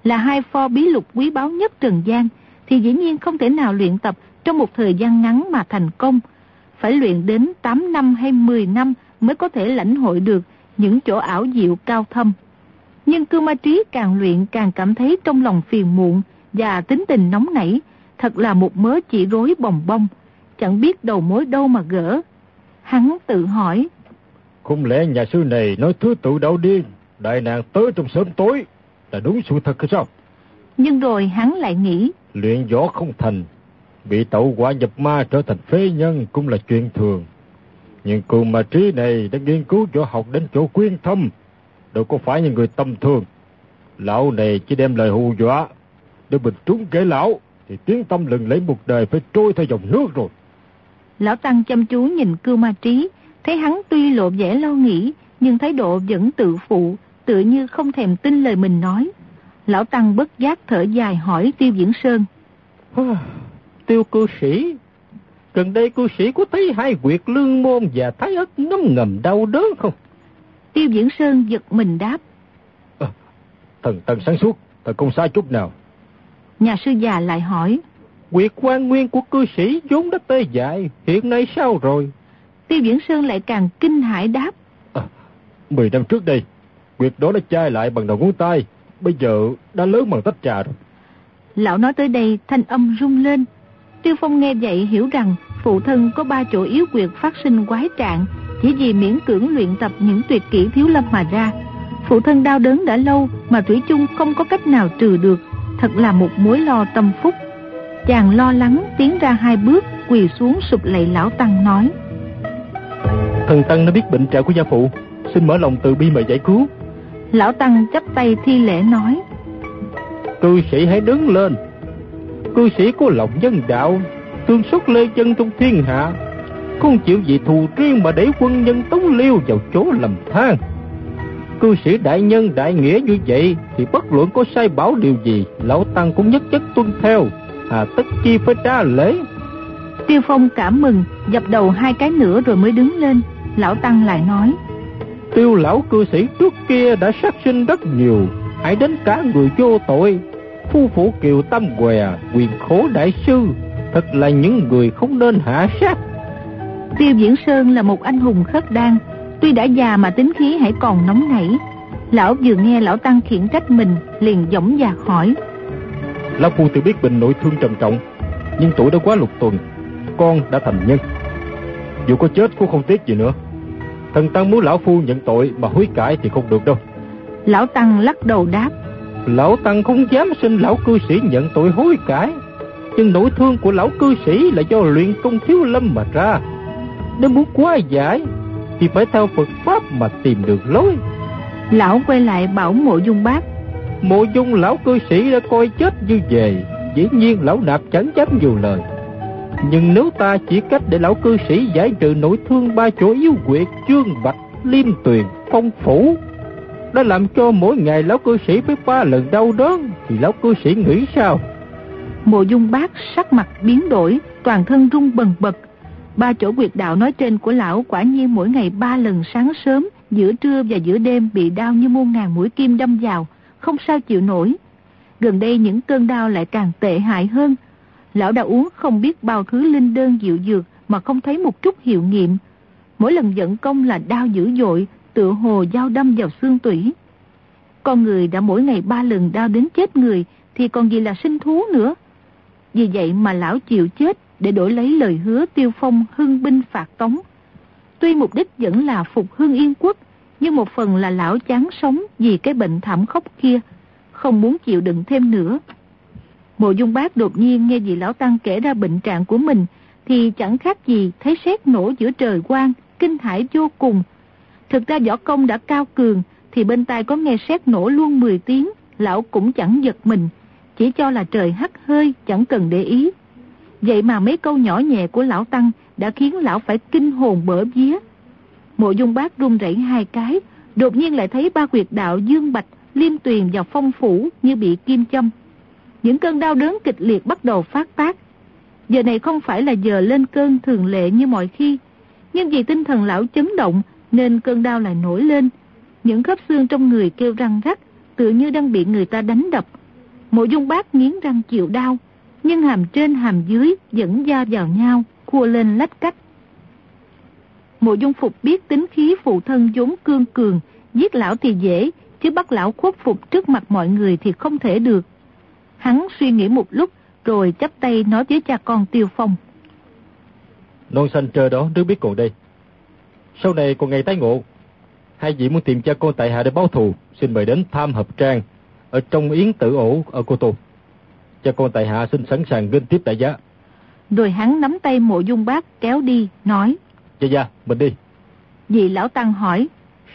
Là hai pho bí lục quý báu nhất trần gian, thì dĩ nhiên không thể nào luyện tập trong một thời gian ngắn mà thành công. Phải luyện đến 8 năm hay 10 năm mới có thể lãnh hội được những chỗ ảo diệu cao thâm. Nhưng cư ma trí càng luyện càng cảm thấy trong lòng phiền muộn và tính tình nóng nảy, thật là một mớ chỉ rối bồng bông, chẳng biết đầu mối đâu mà gỡ. Hắn tự hỏi. Không lẽ nhà sư này nói thứ tự đạo điên, đại nạn tới trong sớm tối, là đúng sự thật hay sao? Nhưng rồi hắn lại nghĩ. Luyện võ không thành, bị tẩu quả nhập ma trở thành phế nhân cũng là chuyện thường. Nhưng cường mà trí này đã nghiên cứu võ học đến chỗ quyên thâm, đâu có phải như người tâm thường. Lão này chỉ đem lời hù dọa, để bình trúng kể lão, thì tiếng tâm lừng lấy một đời phải trôi theo dòng nước rồi. Lão Tăng chăm chú nhìn cưu ma trí, thấy hắn tuy lộ vẻ lo nghĩ, nhưng thái độ vẫn tự phụ, tựa như không thèm tin lời mình nói. Lão Tăng bất giác thở dài hỏi Tiêu Diễn Sơn. tiêu cư sĩ, gần đây cư sĩ có thấy hai quyệt lương môn và thái ất ngấm ngầm đau đớn không? Tiêu Diễn Sơn giật mình đáp. À, thần tần sáng suốt, thật không sai chút nào. Nhà sư già lại hỏi. Quyệt quan nguyên của cư sĩ vốn đã tê dại, hiện nay sao rồi? Tiêu Diễn Sơn lại càng kinh hãi đáp. À, mười năm trước đây, quyệt đó đã chai lại bằng đầu ngón tay, bây giờ đã lớn bằng tách trà rồi. Lão nói tới đây thanh âm rung lên. Tiêu Phong nghe vậy hiểu rằng phụ thân có ba chỗ yếu quyệt phát sinh quái trạng chỉ vì miễn cưỡng luyện tập những tuyệt kỹ thiếu lâm mà ra. Phụ thân đau đớn đã lâu mà Thủy chung không có cách nào trừ được, thật là một mối lo tâm phúc. Chàng lo lắng tiến ra hai bước, quỳ xuống sụp lạy lão Tăng nói. Thần Tăng đã biết bệnh trạng của gia phụ, xin mở lòng từ bi mà giải cứu. Lão Tăng chắp tay thi lễ nói. Cư sĩ hãy đứng lên. Cư sĩ có lòng nhân đạo, tương xuất lê chân trong thiên hạ, không chịu vì thù riêng mà để quân nhân tống liêu vào chỗ lầm than. Cư sĩ đại nhân đại nghĩa như vậy thì bất luận có sai bảo điều gì, lão tăng cũng nhất chất tuân theo, hà tất chi phải trả lễ. Tiêu Phong cảm mừng, dập đầu hai cái nữa rồi mới đứng lên. Lão Tăng lại nói. Tiêu lão cư sĩ trước kia đã sát sinh rất nhiều, hãy đến cả người vô tội. Phu phụ kiều tâm què, quyền khố đại sư, thật là những người không nên hạ sát. Tiêu Diễn Sơn là một anh hùng khất đan, tuy đã già mà tính khí hãy còn nóng nảy. Lão vừa nghe lão Tăng khiển trách mình, liền dõng dạc hỏi. Lão Phu tự biết bệnh nội thương trầm trọng, nhưng tuổi đã quá lục tuần, con đã thành nhân. Dù có chết cũng không tiếc gì nữa. Thần Tăng muốn Lão Phu nhận tội mà hối cải thì không được đâu. Lão Tăng lắc đầu đáp. Lão Tăng không dám xin lão cư sĩ nhận tội hối cải. Nhưng nỗi thương của lão cư sĩ là do luyện công thiếu lâm mà ra. Nếu muốn quá giải thì phải theo Phật Pháp mà tìm được lối. Lão quay lại bảo mộ dung bác. Mộ dung lão cư sĩ đã coi chết như về. Dĩ nhiên lão nạp chẳng dám nhiều lời. Nhưng nếu ta chỉ cách để lão cư sĩ giải trừ nỗi thương ba chỗ yếu quyệt, trương bạch, liêm tuyền, phong phủ, đã làm cho mỗi ngày lão cư sĩ phải ba lần đau đớn, thì lão cư sĩ nghĩ sao? Mộ dung bác sắc mặt biến đổi, toàn thân rung bần bật. Ba chỗ quyệt đạo nói trên của lão quả nhiên mỗi ngày ba lần sáng sớm, giữa trưa và giữa đêm bị đau như muôn ngàn mũi kim đâm vào, không sao chịu nổi. Gần đây những cơn đau lại càng tệ hại hơn, Lão đã uống không biết bao thứ linh đơn dịu dược mà không thấy một chút hiệu nghiệm. Mỗi lần dẫn công là đau dữ dội, tựa hồ dao đâm vào xương tủy. Con người đã mỗi ngày ba lần đau đến chết người thì còn gì là sinh thú nữa. Vì vậy mà lão chịu chết để đổi lấy lời hứa tiêu phong hưng binh phạt tống. Tuy mục đích vẫn là phục hưng yên quốc, nhưng một phần là lão chán sống vì cái bệnh thảm khốc kia, không muốn chịu đựng thêm nữa. Mộ dung bác đột nhiên nghe vị lão tăng kể ra bệnh trạng của mình thì chẳng khác gì thấy sét nổ giữa trời quang, kinh hãi vô cùng. Thực ra võ công đã cao cường thì bên tai có nghe sét nổ luôn 10 tiếng, lão cũng chẳng giật mình, chỉ cho là trời hắt hơi, chẳng cần để ý. Vậy mà mấy câu nhỏ nhẹ của lão tăng đã khiến lão phải kinh hồn bở vía. Mộ dung bác run rẩy hai cái, đột nhiên lại thấy ba quyệt đạo dương bạch, liêm tuyền và phong phủ như bị kim châm những cơn đau đớn kịch liệt bắt đầu phát tác. Giờ này không phải là giờ lên cơn thường lệ như mọi khi, nhưng vì tinh thần lão chấn động nên cơn đau lại nổi lên. Những khớp xương trong người kêu răng rắc, tựa như đang bị người ta đánh đập. Mộ dung bác nghiến răng chịu đau, nhưng hàm trên hàm dưới vẫn da vào nhau, cua lên lách cách. Mộ dung phục biết tính khí phụ thân vốn cương cường, giết lão thì dễ, chứ bắt lão khuất phục trước mặt mọi người thì không thể được. Hắn suy nghĩ một lúc rồi chắp tay nói với cha con Tiêu Phong. Non xanh trời đó đứa biết còn đây. Sau này còn ngày tái ngộ. Hai vị muốn tìm cha con tại hạ để báo thù, xin mời đến tham hợp trang ở trong yến tử ổ ở Cô Tô. Cha con tại hạ xin sẵn sàng gân tiếp đại giá. Rồi hắn nắm tay mộ dung bác kéo đi, nói. Dạ dạ, mình đi. Dì lão tăng hỏi.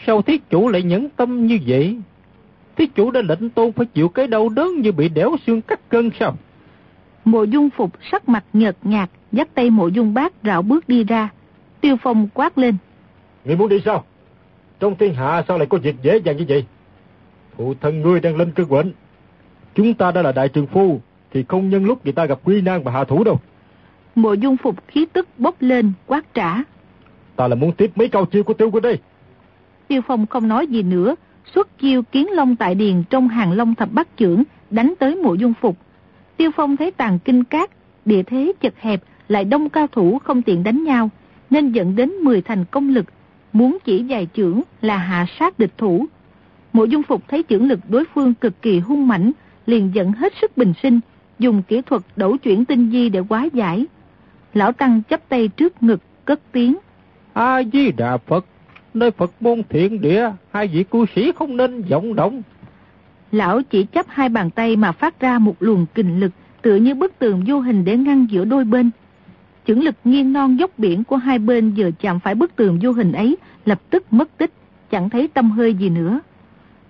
Sao thiết chủ lại nhẫn tâm như vậy? Thí chủ đã lệnh tôn phải chịu cái đau đớn như bị đéo xương cắt cân sao? Mộ dung phục sắc mặt nhợt nhạt, dắt tay mộ dung bác rạo bước đi ra. Tiêu phong quát lên. Ngươi muốn đi sao? Trong thiên hạ sao lại có việc dễ dàng như vậy? Phụ thân ngươi đang lên cơn bệnh. Chúng ta đã là đại trường phu, thì không nhân lúc người ta gặp quy nan và hạ thủ đâu. Mộ dung phục khí tức bốc lên, quát trả. Ta là muốn tiếp mấy câu chiêu của tiêu của đây. Tiêu phong không nói gì nữa, xuất chiêu kiến long tại điền trong hàng long thập bát trưởng, đánh tới mộ dung phục. Tiêu Phong thấy tàn kinh cát, địa thế chật hẹp, lại đông cao thủ không tiện đánh nhau, nên dẫn đến 10 thành công lực, muốn chỉ dài trưởng là hạ sát địch thủ. Mộ dung phục thấy trưởng lực đối phương cực kỳ hung mãnh, liền dẫn hết sức bình sinh, dùng kỹ thuật đấu chuyển tinh di để quá giải. Lão Tăng chấp tay trước ngực, cất tiếng. A-di-đà Phật, nơi Phật môn thiện địa, hai vị cư sĩ không nên vọng động. Lão chỉ chấp hai bàn tay mà phát ra một luồng kình lực, tựa như bức tường vô hình để ngăn giữa đôi bên. Chưởng lực nghiêng non dốc biển của hai bên vừa chạm phải bức tường vô hình ấy, lập tức mất tích, chẳng thấy tâm hơi gì nữa.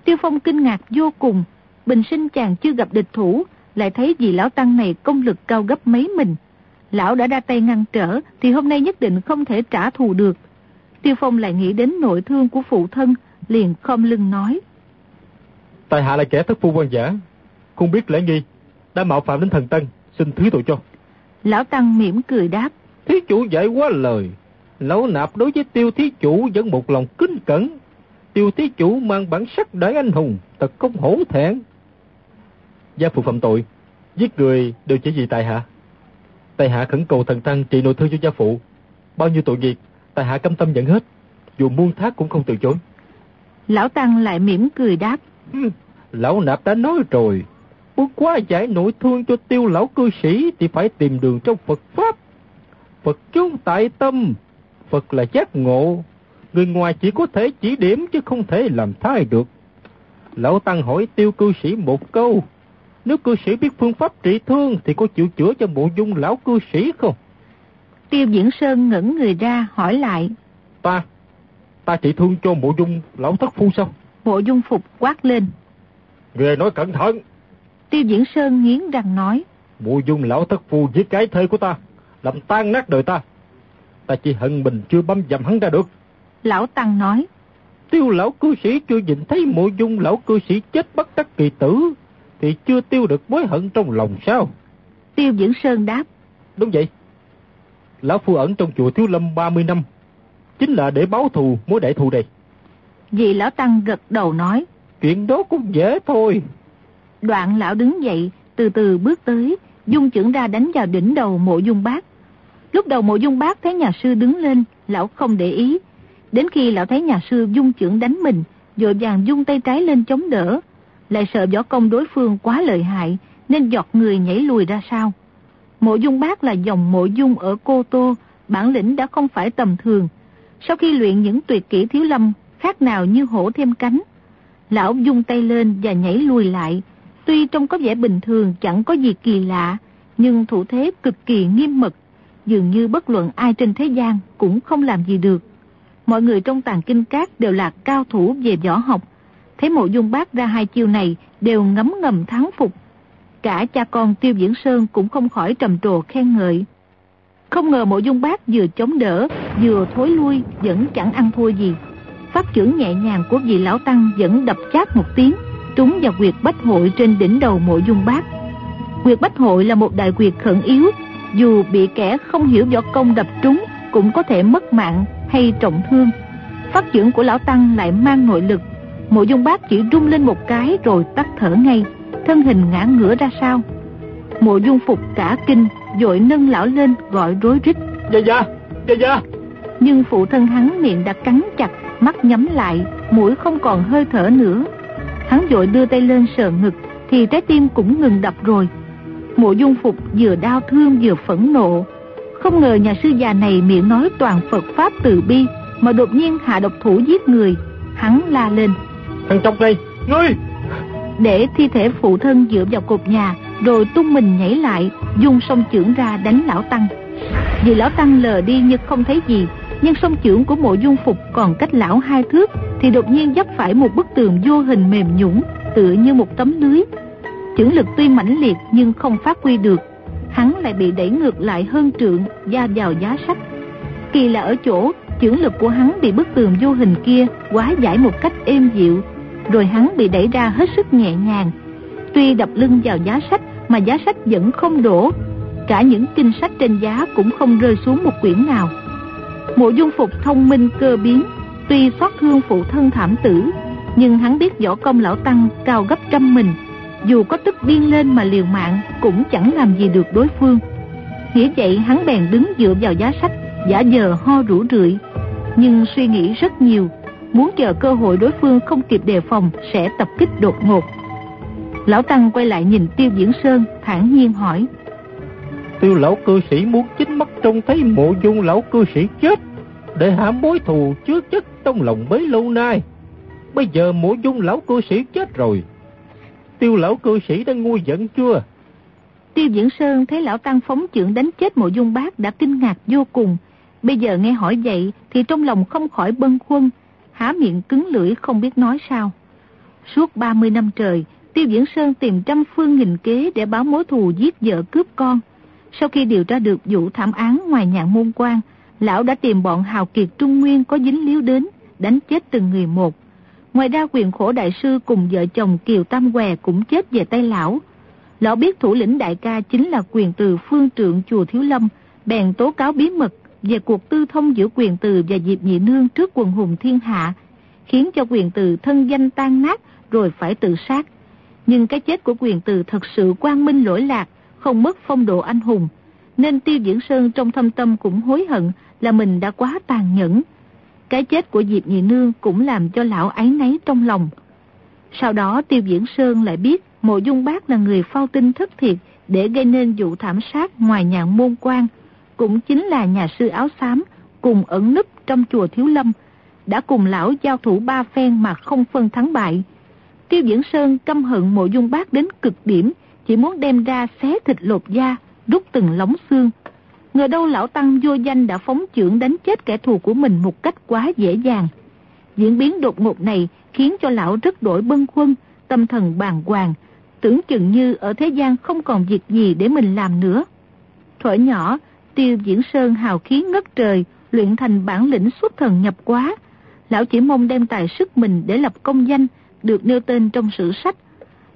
Tiêu Phong kinh ngạc vô cùng, bình sinh chàng chưa gặp địch thủ, lại thấy vị lão tăng này công lực cao gấp mấy mình. Lão đã ra tay ngăn trở, thì hôm nay nhất định không thể trả thù được. Tiêu Phong lại nghĩ đến nội thương của phụ thân, liền không lưng nói. Tài hạ là kẻ thất phu quan giả, không biết lễ nghi, đã mạo phạm đến thần tân, xin thứ tội cho. Lão Tăng mỉm cười đáp. Thí chủ dạy quá lời. Lão nạp đối với tiêu thí chủ vẫn một lòng kính cẩn. Tiêu thí chủ mang bản sắc đại anh hùng, thật không hổ thẹn. Gia phụ phạm tội, giết người đều chỉ vì tài hạ. Tài hạ khẩn cầu thần tăng trị nội thương cho gia phụ. Bao nhiêu tội nghiệp, tài hạ cam tâm nhận hết. Dù muôn thác cũng không từ chối. Lão Tăng lại mỉm cười đáp. Lão nạp đã nói rồi, muốn quá giải nội thương cho tiêu lão cư sĩ thì phải tìm đường trong Phật Pháp. Phật chúng tại tâm, Phật là giác ngộ. Người ngoài chỉ có thể chỉ điểm chứ không thể làm thay được. Lão Tăng hỏi tiêu cư sĩ một câu. Nếu cư sĩ biết phương pháp trị thương thì có chịu chữa cho bộ dung lão cư sĩ không? Tiêu Diễn Sơn ngẩn người ra hỏi lại. Ta, ta trị thương cho bộ dung lão thất phu sao? Bộ dung phục quát lên. Người nói cẩn thận. Tiêu Diễn Sơn nghiến răng nói. Bộ dung lão thất phu giết cái thê của ta, làm tan nát đời ta. Ta chỉ hận mình chưa băm dầm hắn ra được. Lão Tăng nói. Tiêu lão cư sĩ chưa nhìn thấy mộ dung lão cư sĩ chết bất đắc kỳ tử, thì chưa tiêu được mối hận trong lòng sao? Tiêu Diễn Sơn đáp. Đúng vậy. Lão phu ẩn trong chùa Thiếu Lâm 30 năm, chính là để báo thù mối đại thù này. Vị lão Tăng gật đầu nói. Chuyện đó cũng dễ thôi. Đoạn lão đứng dậy, từ từ bước tới, dung trưởng ra đánh vào đỉnh đầu mộ dung bác. Lúc đầu mộ dung bác thấy nhà sư đứng lên, lão không để ý. Đến khi lão thấy nhà sư dung trưởng đánh mình, dội vàng dung tay trái lên chống đỡ. Lại sợ võ công đối phương quá lợi hại, nên giọt người nhảy lùi ra sau. Mộ dung bác là dòng mộ dung ở Cô Tô, bản lĩnh đã không phải tầm thường. Sau khi luyện những tuyệt kỹ thiếu lâm, khác nào như hổ thêm cánh. Lão dung tay lên và nhảy lùi lại. Tuy trông có vẻ bình thường chẳng có gì kỳ lạ, nhưng thủ thế cực kỳ nghiêm mật. Dường như bất luận ai trên thế gian cũng không làm gì được. Mọi người trong tàng kinh cát đều là cao thủ về võ học. Thấy mộ dung bác ra hai chiêu này đều ngấm ngầm thắng phục. Cả cha con Tiêu Diễn Sơn cũng không khỏi trầm trồ khen ngợi. Không ngờ mộ dung bác vừa chống đỡ, vừa thối lui, vẫn chẳng ăn thua gì. Phát trưởng nhẹ nhàng của vị lão tăng vẫn đập chát một tiếng, trúng vào quyệt bách hội trên đỉnh đầu mộ dung bác. Quyệt bách hội là một đại quyệt khẩn yếu, dù bị kẻ không hiểu võ công đập trúng cũng có thể mất mạng hay trọng thương. Phát trưởng của lão tăng lại mang nội lực, mộ dung bác chỉ rung lên một cái rồi tắt thở ngay, thân hình ngã ngửa ra sau. Mộ dung phục cả kinh, dội nâng lão lên gọi rối rít. Dạ dạ, dạ dạ. Nhưng phụ thân hắn miệng đã cắn chặt, mắt nhắm lại, mũi không còn hơi thở nữa. Hắn dội đưa tay lên sờ ngực, thì trái tim cũng ngừng đập rồi. Mộ dung phục vừa đau thương vừa phẫn nộ. Không ngờ nhà sư già này miệng nói toàn Phật Pháp từ bi, mà đột nhiên hạ độc thủ giết người. Hắn la lên. Thằng trong này, ngươi! Để thi thể phụ thân dựa vào cột nhà, rồi tung mình nhảy lại, dung song trưởng ra đánh lão tăng. Vì lão tăng lờ đi như không thấy gì, nhưng song trưởng của mộ dung phục còn cách lão hai thước, thì đột nhiên dấp phải một bức tường vô hình mềm nhũng, tựa như một tấm lưới. Chưởng lực tuy mãnh liệt nhưng không phát huy được, hắn lại bị đẩy ngược lại hơn trượng, da vào giá sách. Kỳ là ở chỗ, chưởng lực của hắn bị bức tường vô hình kia quá giải một cách êm dịu, rồi hắn bị đẩy ra hết sức nhẹ nhàng. Tuy đập lưng vào giá sách mà giá sách vẫn không đổ, cả những kinh sách trên giá cũng không rơi xuống một quyển nào. Mộ dung phục thông minh cơ biến, tuy xót thương phụ thân thảm tử, nhưng hắn biết võ công lão tăng cao gấp trăm mình, dù có tức điên lên mà liều mạng cũng chẳng làm gì được đối phương. Nghĩa vậy hắn bèn đứng dựa vào giá sách, giả giờ ho rủ rượi, nhưng suy nghĩ rất nhiều, muốn chờ cơ hội đối phương không kịp đề phòng sẽ tập kích đột ngột. Lão Tăng quay lại nhìn Tiêu Diễn Sơn, thản nhiên hỏi. Tiêu lão cư sĩ muốn chính mắt trông thấy mộ dung lão cư sĩ chết, để hạ mối thù trước chất trong lòng bấy lâu nay. Bây giờ mộ dung lão cư sĩ chết rồi. Tiêu lão cư sĩ đã nguôi giận chưa? Tiêu Diễn Sơn thấy lão Tăng phóng trưởng đánh chết mộ dung bác đã kinh ngạc vô cùng. Bây giờ nghe hỏi vậy thì trong lòng không khỏi bâng khuâng, há miệng cứng lưỡi không biết nói sao. Suốt 30 năm trời, Tiêu Diễn Sơn tìm trăm phương nghìn kế để báo mối thù giết vợ cướp con. Sau khi điều tra được vụ thảm án ngoài nhạn môn quan, lão đã tìm bọn hào kiệt Trung Nguyên có dính líu đến, đánh chết từng người một. Ngoài ra quyền khổ đại sư cùng vợ chồng Kiều Tam Què cũng chết về tay lão. Lão biết thủ lĩnh đại ca chính là quyền từ phương trượng chùa Thiếu Lâm, bèn tố cáo bí mật về cuộc tư thông giữa quyền từ và Diệp Nhị Nương trước quần hùng thiên hạ, khiến cho quyền từ thân danh tan nát rồi phải tự sát. Nhưng cái chết của quyền từ thật sự quang minh lỗi lạc, không mất phong độ anh hùng, nên Tiêu Diễn Sơn trong thâm tâm cũng hối hận là mình đã quá tàn nhẫn. Cái chết của Diệp Nhị Nương cũng làm cho lão ấy nấy trong lòng. Sau đó Tiêu Diễn Sơn lại biết Mộ Dung Bác là người phao tin thất thiệt để gây nên vụ thảm sát ngoài nhà môn quan, cũng chính là nhà sư áo xám cùng ẩn nấp trong chùa Thiếu Lâm, đã cùng lão giao thủ ba phen mà không phân thắng bại. Tiêu Diễn Sơn căm hận Mộ Dung Bác đến cực điểm, chỉ muốn đem ra xé thịt lột da, rút từng lóng xương. Ngờ đâu lão Tăng vô danh đã phóng trưởng đánh chết kẻ thù của mình một cách quá dễ dàng. Diễn biến đột ngột này khiến cho lão rất đổi bân khuân, tâm thần bàng hoàng, tưởng chừng như ở thế gian không còn việc gì để mình làm nữa. Thuở nhỏ, tiêu diễn sơn hào khí ngất trời, luyện thành bản lĩnh xuất thần nhập quá. Lão chỉ mong đem tài sức mình để lập công danh, được nêu tên trong sử sách.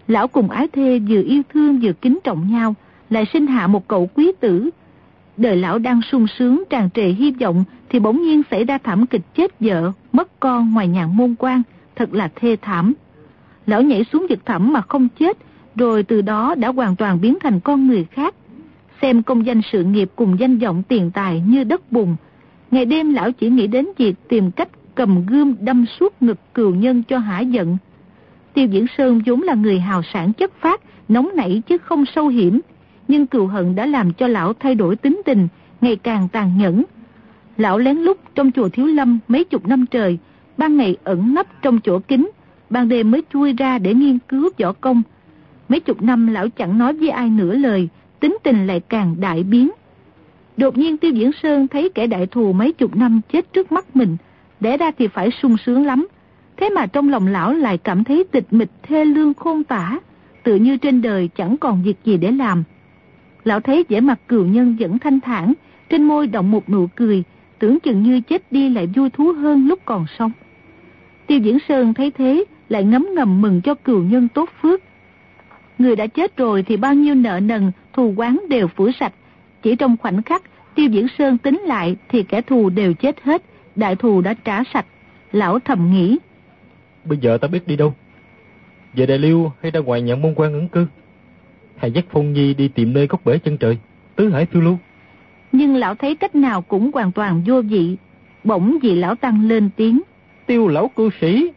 Lão cùng ái thê vừa yêu thương vừa kính trọng nhau, lại sinh hạ một cậu quý tử. Đời lão đang sung sướng tràn trề hy vọng thì bỗng nhiên xảy ra thảm kịch chết vợ, mất con ngoài nhà môn quan, thật là thê thảm. Lão nhảy xuống vực thẳm mà không chết, rồi từ đó đã hoàn toàn biến thành con người khác. Xem công danh sự nghiệp cùng danh vọng tiền tài như đất bùn. Ngày đêm lão chỉ nghĩ đến việc tìm cách cầm gươm đâm suốt ngực cừu nhân cho hả giận. Tiêu Diễn Sơn vốn là người hào sản chất phát, nóng nảy chứ không sâu hiểm. Nhưng cừu hận đã làm cho lão thay đổi tính tình, ngày càng tàn nhẫn. Lão lén lút trong chùa Thiếu Lâm mấy chục năm trời, ban ngày ẩn nấp trong chỗ kính, ban đêm mới chui ra để nghiên cứu võ công. Mấy chục năm lão chẳng nói với ai nửa lời, tính tình lại càng đại biến. Đột nhiên Tiêu Diễn Sơn thấy kẻ đại thù mấy chục năm chết trước mắt mình, để ra thì phải sung sướng lắm. Thế mà trong lòng lão lại cảm thấy tịch mịch thê lương khôn tả, tự như trên đời chẳng còn việc gì để làm. Lão thấy vẻ mặt cừu nhân vẫn thanh thản, trên môi động một nụ cười, tưởng chừng như chết đi lại vui thú hơn lúc còn sống. Tiêu Diễn Sơn thấy thế, lại ngấm ngầm mừng cho cừu nhân tốt phước. Người đã chết rồi thì bao nhiêu nợ nần, thù quán đều phủ sạch. Chỉ trong khoảnh khắc, Tiêu Diễn Sơn tính lại thì kẻ thù đều chết hết, đại thù đã trả sạch. Lão thầm nghĩ. Bây giờ ta biết đi đâu? Về Đại Liêu hay ra ngoài nhận môn quan ẩn cư? Hay dắt Phong Nhi đi tìm nơi góc bể chân trời, tứ hải phiêu lưu? Nhưng lão thấy cách nào cũng hoàn toàn vô vị. Bỗng vì lão tăng lên tiếng. Tiêu lão cư sĩ,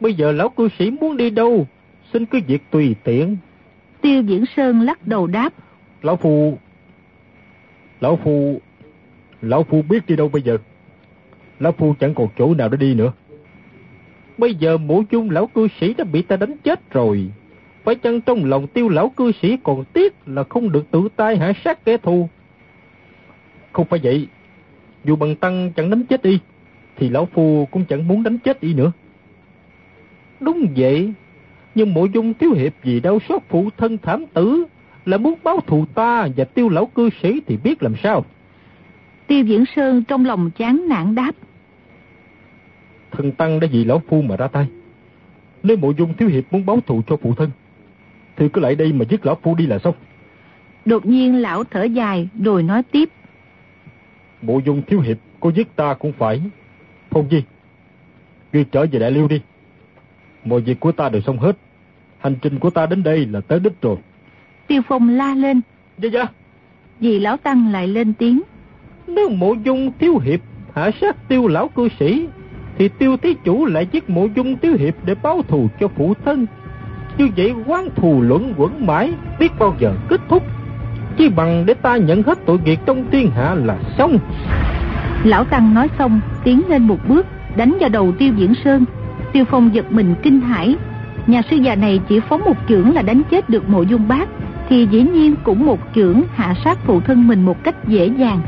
bây giờ lão cư sĩ muốn đi đâu? Xin cứ việc tùy tiện. Tiêu Diễn Sơn lắc đầu đáp. Lão Phu... Lão Phu... Lão Phu biết đi đâu bây giờ? Lão Phu chẳng còn chỗ nào để đi nữa. Bây giờ mũ chung lão cư sĩ đã bị ta đánh chết rồi. Phải chăng trong lòng tiêu lão cư sĩ còn tiếc là không được tự tay hạ sát kẻ thù? Không phải vậy. Dù bằng tăng chẳng đánh chết y, thì lão phu cũng chẳng muốn đánh chết y nữa. Đúng vậy, nhưng mộ dung thiếu hiệp vì đau xót phụ thân thảm tử, là muốn báo thù ta và tiêu lão cư sĩ thì biết làm sao. Tiêu Diễn Sơn trong lòng chán nản đáp. Thần Tăng đã vì lão phu mà ra tay. Nếu mộ dung thiếu hiệp muốn báo thù cho phụ thân, thì cứ lại đây mà giết lão phu đi là xong. Đột nhiên lão thở dài rồi nói tiếp. Mộ dung thiếu hiệp có giết ta cũng phải. Phong Di, ngươi trở về Đại Liêu đi. Mọi việc của ta đều xong hết. Hành trình của ta đến đây là tới đích rồi. Tiêu Phong la lên. Dạ dạ. Vì lão Tăng lại lên tiếng. Nếu mộ dung thiếu hiệp hạ sát tiêu lão cư sĩ, thì tiêu thí chủ lại giết mộ dung thiếu hiệp để báo thù cho phụ thân. Như vậy quán thù luận quẩn mãi, biết bao giờ kết thúc. Chỉ bằng để ta nhận hết tội nghiệp trong thiên hạ là xong. Lão Tăng nói xong, tiến lên một bước, đánh vào đầu tiêu diễn sơn. Tiêu Phong giật mình kinh hãi. Nhà sư già này chỉ phóng một chưởng là đánh chết được mộ dung bác, thì dĩ nhiên cũng một chưởng hạ sát phụ thân mình một cách dễ dàng.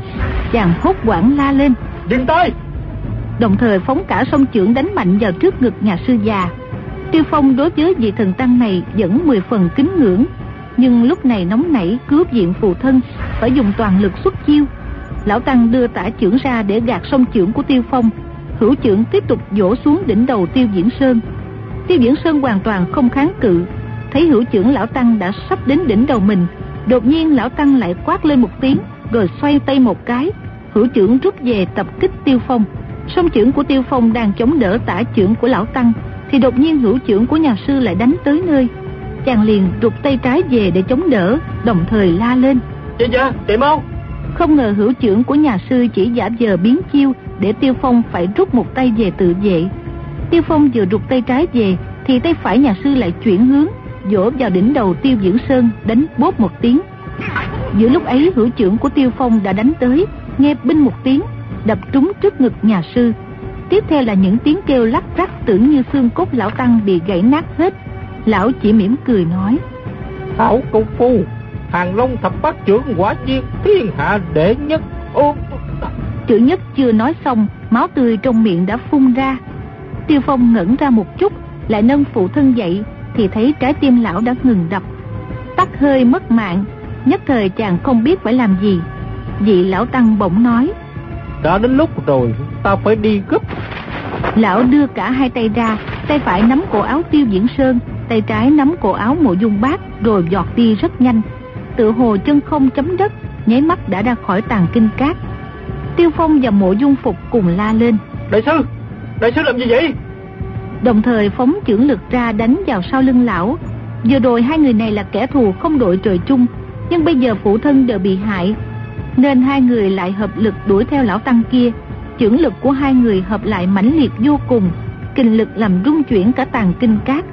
Chàng hốt quảng la lên. Dừng tay! Đồng thời phóng cả sông chưởng đánh mạnh vào trước ngực nhà sư già. Tiêu Phong đối với vị thần tăng này vẫn mười phần kính ngưỡng. Nhưng lúc này nóng nảy cướp diện phụ thân, phải dùng toàn lực xuất chiêu. Lão Tăng đưa tả chưởng ra để gạt sông chưởng của Tiêu Phong. Hữu chưởng tiếp tục vỗ xuống đỉnh đầu Tiêu Diễn Sơn. Tiêu Diễn Sơn hoàn toàn không kháng cự. Thấy hữu chưởng Lão Tăng đã sắp đến đỉnh đầu mình. Đột nhiên Lão Tăng lại quát lên một tiếng, rồi xoay tay một cái, hữu trưởng rút về tập kích Tiêu Phong. Song trưởng của Tiêu Phong đang chống đỡ tả trưởng của lão tăng, thì đột nhiên hữu trưởng của nhà sư lại đánh tới nơi. Chàng liền rụt tay trái về để chống đỡ, đồng thời la lên. Dạ dạ, chạy mau. Không ngờ hữu trưởng của nhà sư chỉ giả vờ biến chiêu để Tiêu Phong phải rút một tay về tự vệ. Tiêu Phong vừa rụt tay trái về thì tay phải nhà sư lại chuyển hướng, vỗ vào đỉnh đầu Tiêu Dưỡng Sơn đánh bốp một tiếng. Giữa lúc ấy hữu trưởng của Tiêu Phong đã đánh tới, nghe binh một tiếng, đập trúng trước ngực nhà sư. Tiếp theo là những tiếng kêu lắc rắc tưởng như xương cốt lão tăng bị gãy nát hết. Lão chỉ mỉm cười nói. Hảo công phu, hàng long thập bát trưởng quả nhiên thiên hạ đệ nhất. Ô... Chữ nhất chưa nói xong, máu tươi trong miệng đã phun ra. Tiêu Phong ngẩn ra một chút, lại nâng phụ thân dậy, thì thấy trái tim lão đã ngừng đập. Tắt hơi mất mạng, nhất thời chàng không biết phải làm gì. Vị lão tăng bỗng nói. Đã đến lúc rồi, ta phải đi gấp. Lão đưa cả hai tay ra, tay phải nắm cổ áo tiêu diễn sơn, tay trái nắm cổ áo mộ dung bát, rồi giọt đi rất nhanh. Tự hồ chân không chấm đất, nháy mắt đã ra khỏi tàn kinh cát. Tiêu Phong và mộ dung phục cùng la lên. Đại sư, đại sư làm gì vậy? Đồng thời phóng chưởng lực ra đánh vào sau lưng lão. Vừa rồi hai người này là kẻ thù không đội trời chung, nhưng bây giờ phụ thân đều bị hại, nên hai người lại hợp lực đuổi theo lão tăng kia. Chưởng lực của hai người hợp lại mãnh liệt vô cùng, kinh lực làm rung chuyển cả tàn kinh cát.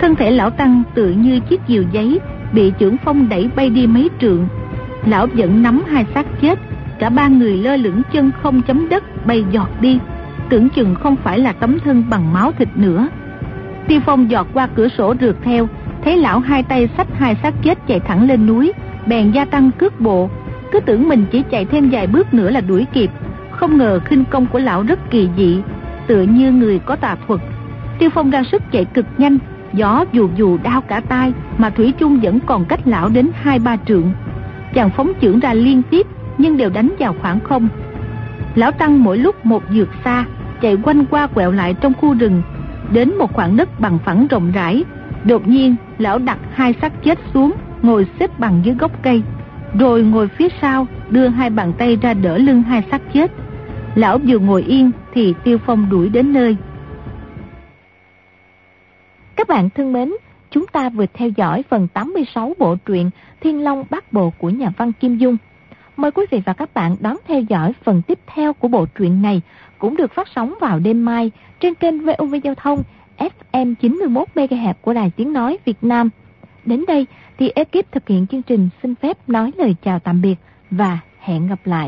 Thân thể lão tăng tự như chiếc diều giấy, bị trưởng phong đẩy bay đi mấy trượng. Lão vẫn nắm hai xác chết, cả ba người lơ lửng chân không chấm đất bay giọt đi, tưởng chừng không phải là tấm thân bằng máu thịt nữa. Tiêu Phong giọt qua cửa sổ rượt theo, thấy lão hai tay xách hai xác chết chạy thẳng lên núi, bèn gia tăng cước bộ, cứ tưởng mình chỉ chạy thêm vài bước nữa là đuổi kịp, không ngờ khinh công của lão rất kỳ dị, tựa như người có tà thuật. Tiêu Phong ra sức chạy cực nhanh, gió dù dù đau cả tai mà thủy chung vẫn còn cách lão đến hai ba trượng. Chàng phóng chưởng ra liên tiếp nhưng đều đánh vào khoảng không. Lão tăng mỗi lúc một dược xa, chạy quanh qua quẹo lại trong khu rừng, đến một khoảng đất bằng phẳng rộng rãi. Đột nhiên, lão đặt hai xác chết xuống, ngồi xếp bằng dưới gốc cây, rồi ngồi phía sau, đưa hai bàn tay ra đỡ lưng hai xác chết. Lão vừa ngồi yên thì Tiêu Phong đuổi đến nơi. Các bạn thân mến, chúng ta vừa theo dõi phần 86 bộ truyện Thiên Long Bát Bộ của nhà văn Kim Dung. Mời quý vị và các bạn đón theo dõi phần tiếp theo của bộ truyện này, cũng được phát sóng vào đêm mai trên kênh VOV Giao thông FM 91 MHz của Đài Tiếng nói Việt Nam. Đến đây thì ekip thực hiện chương trình xin phép nói lời chào tạm biệt và hẹn gặp lại.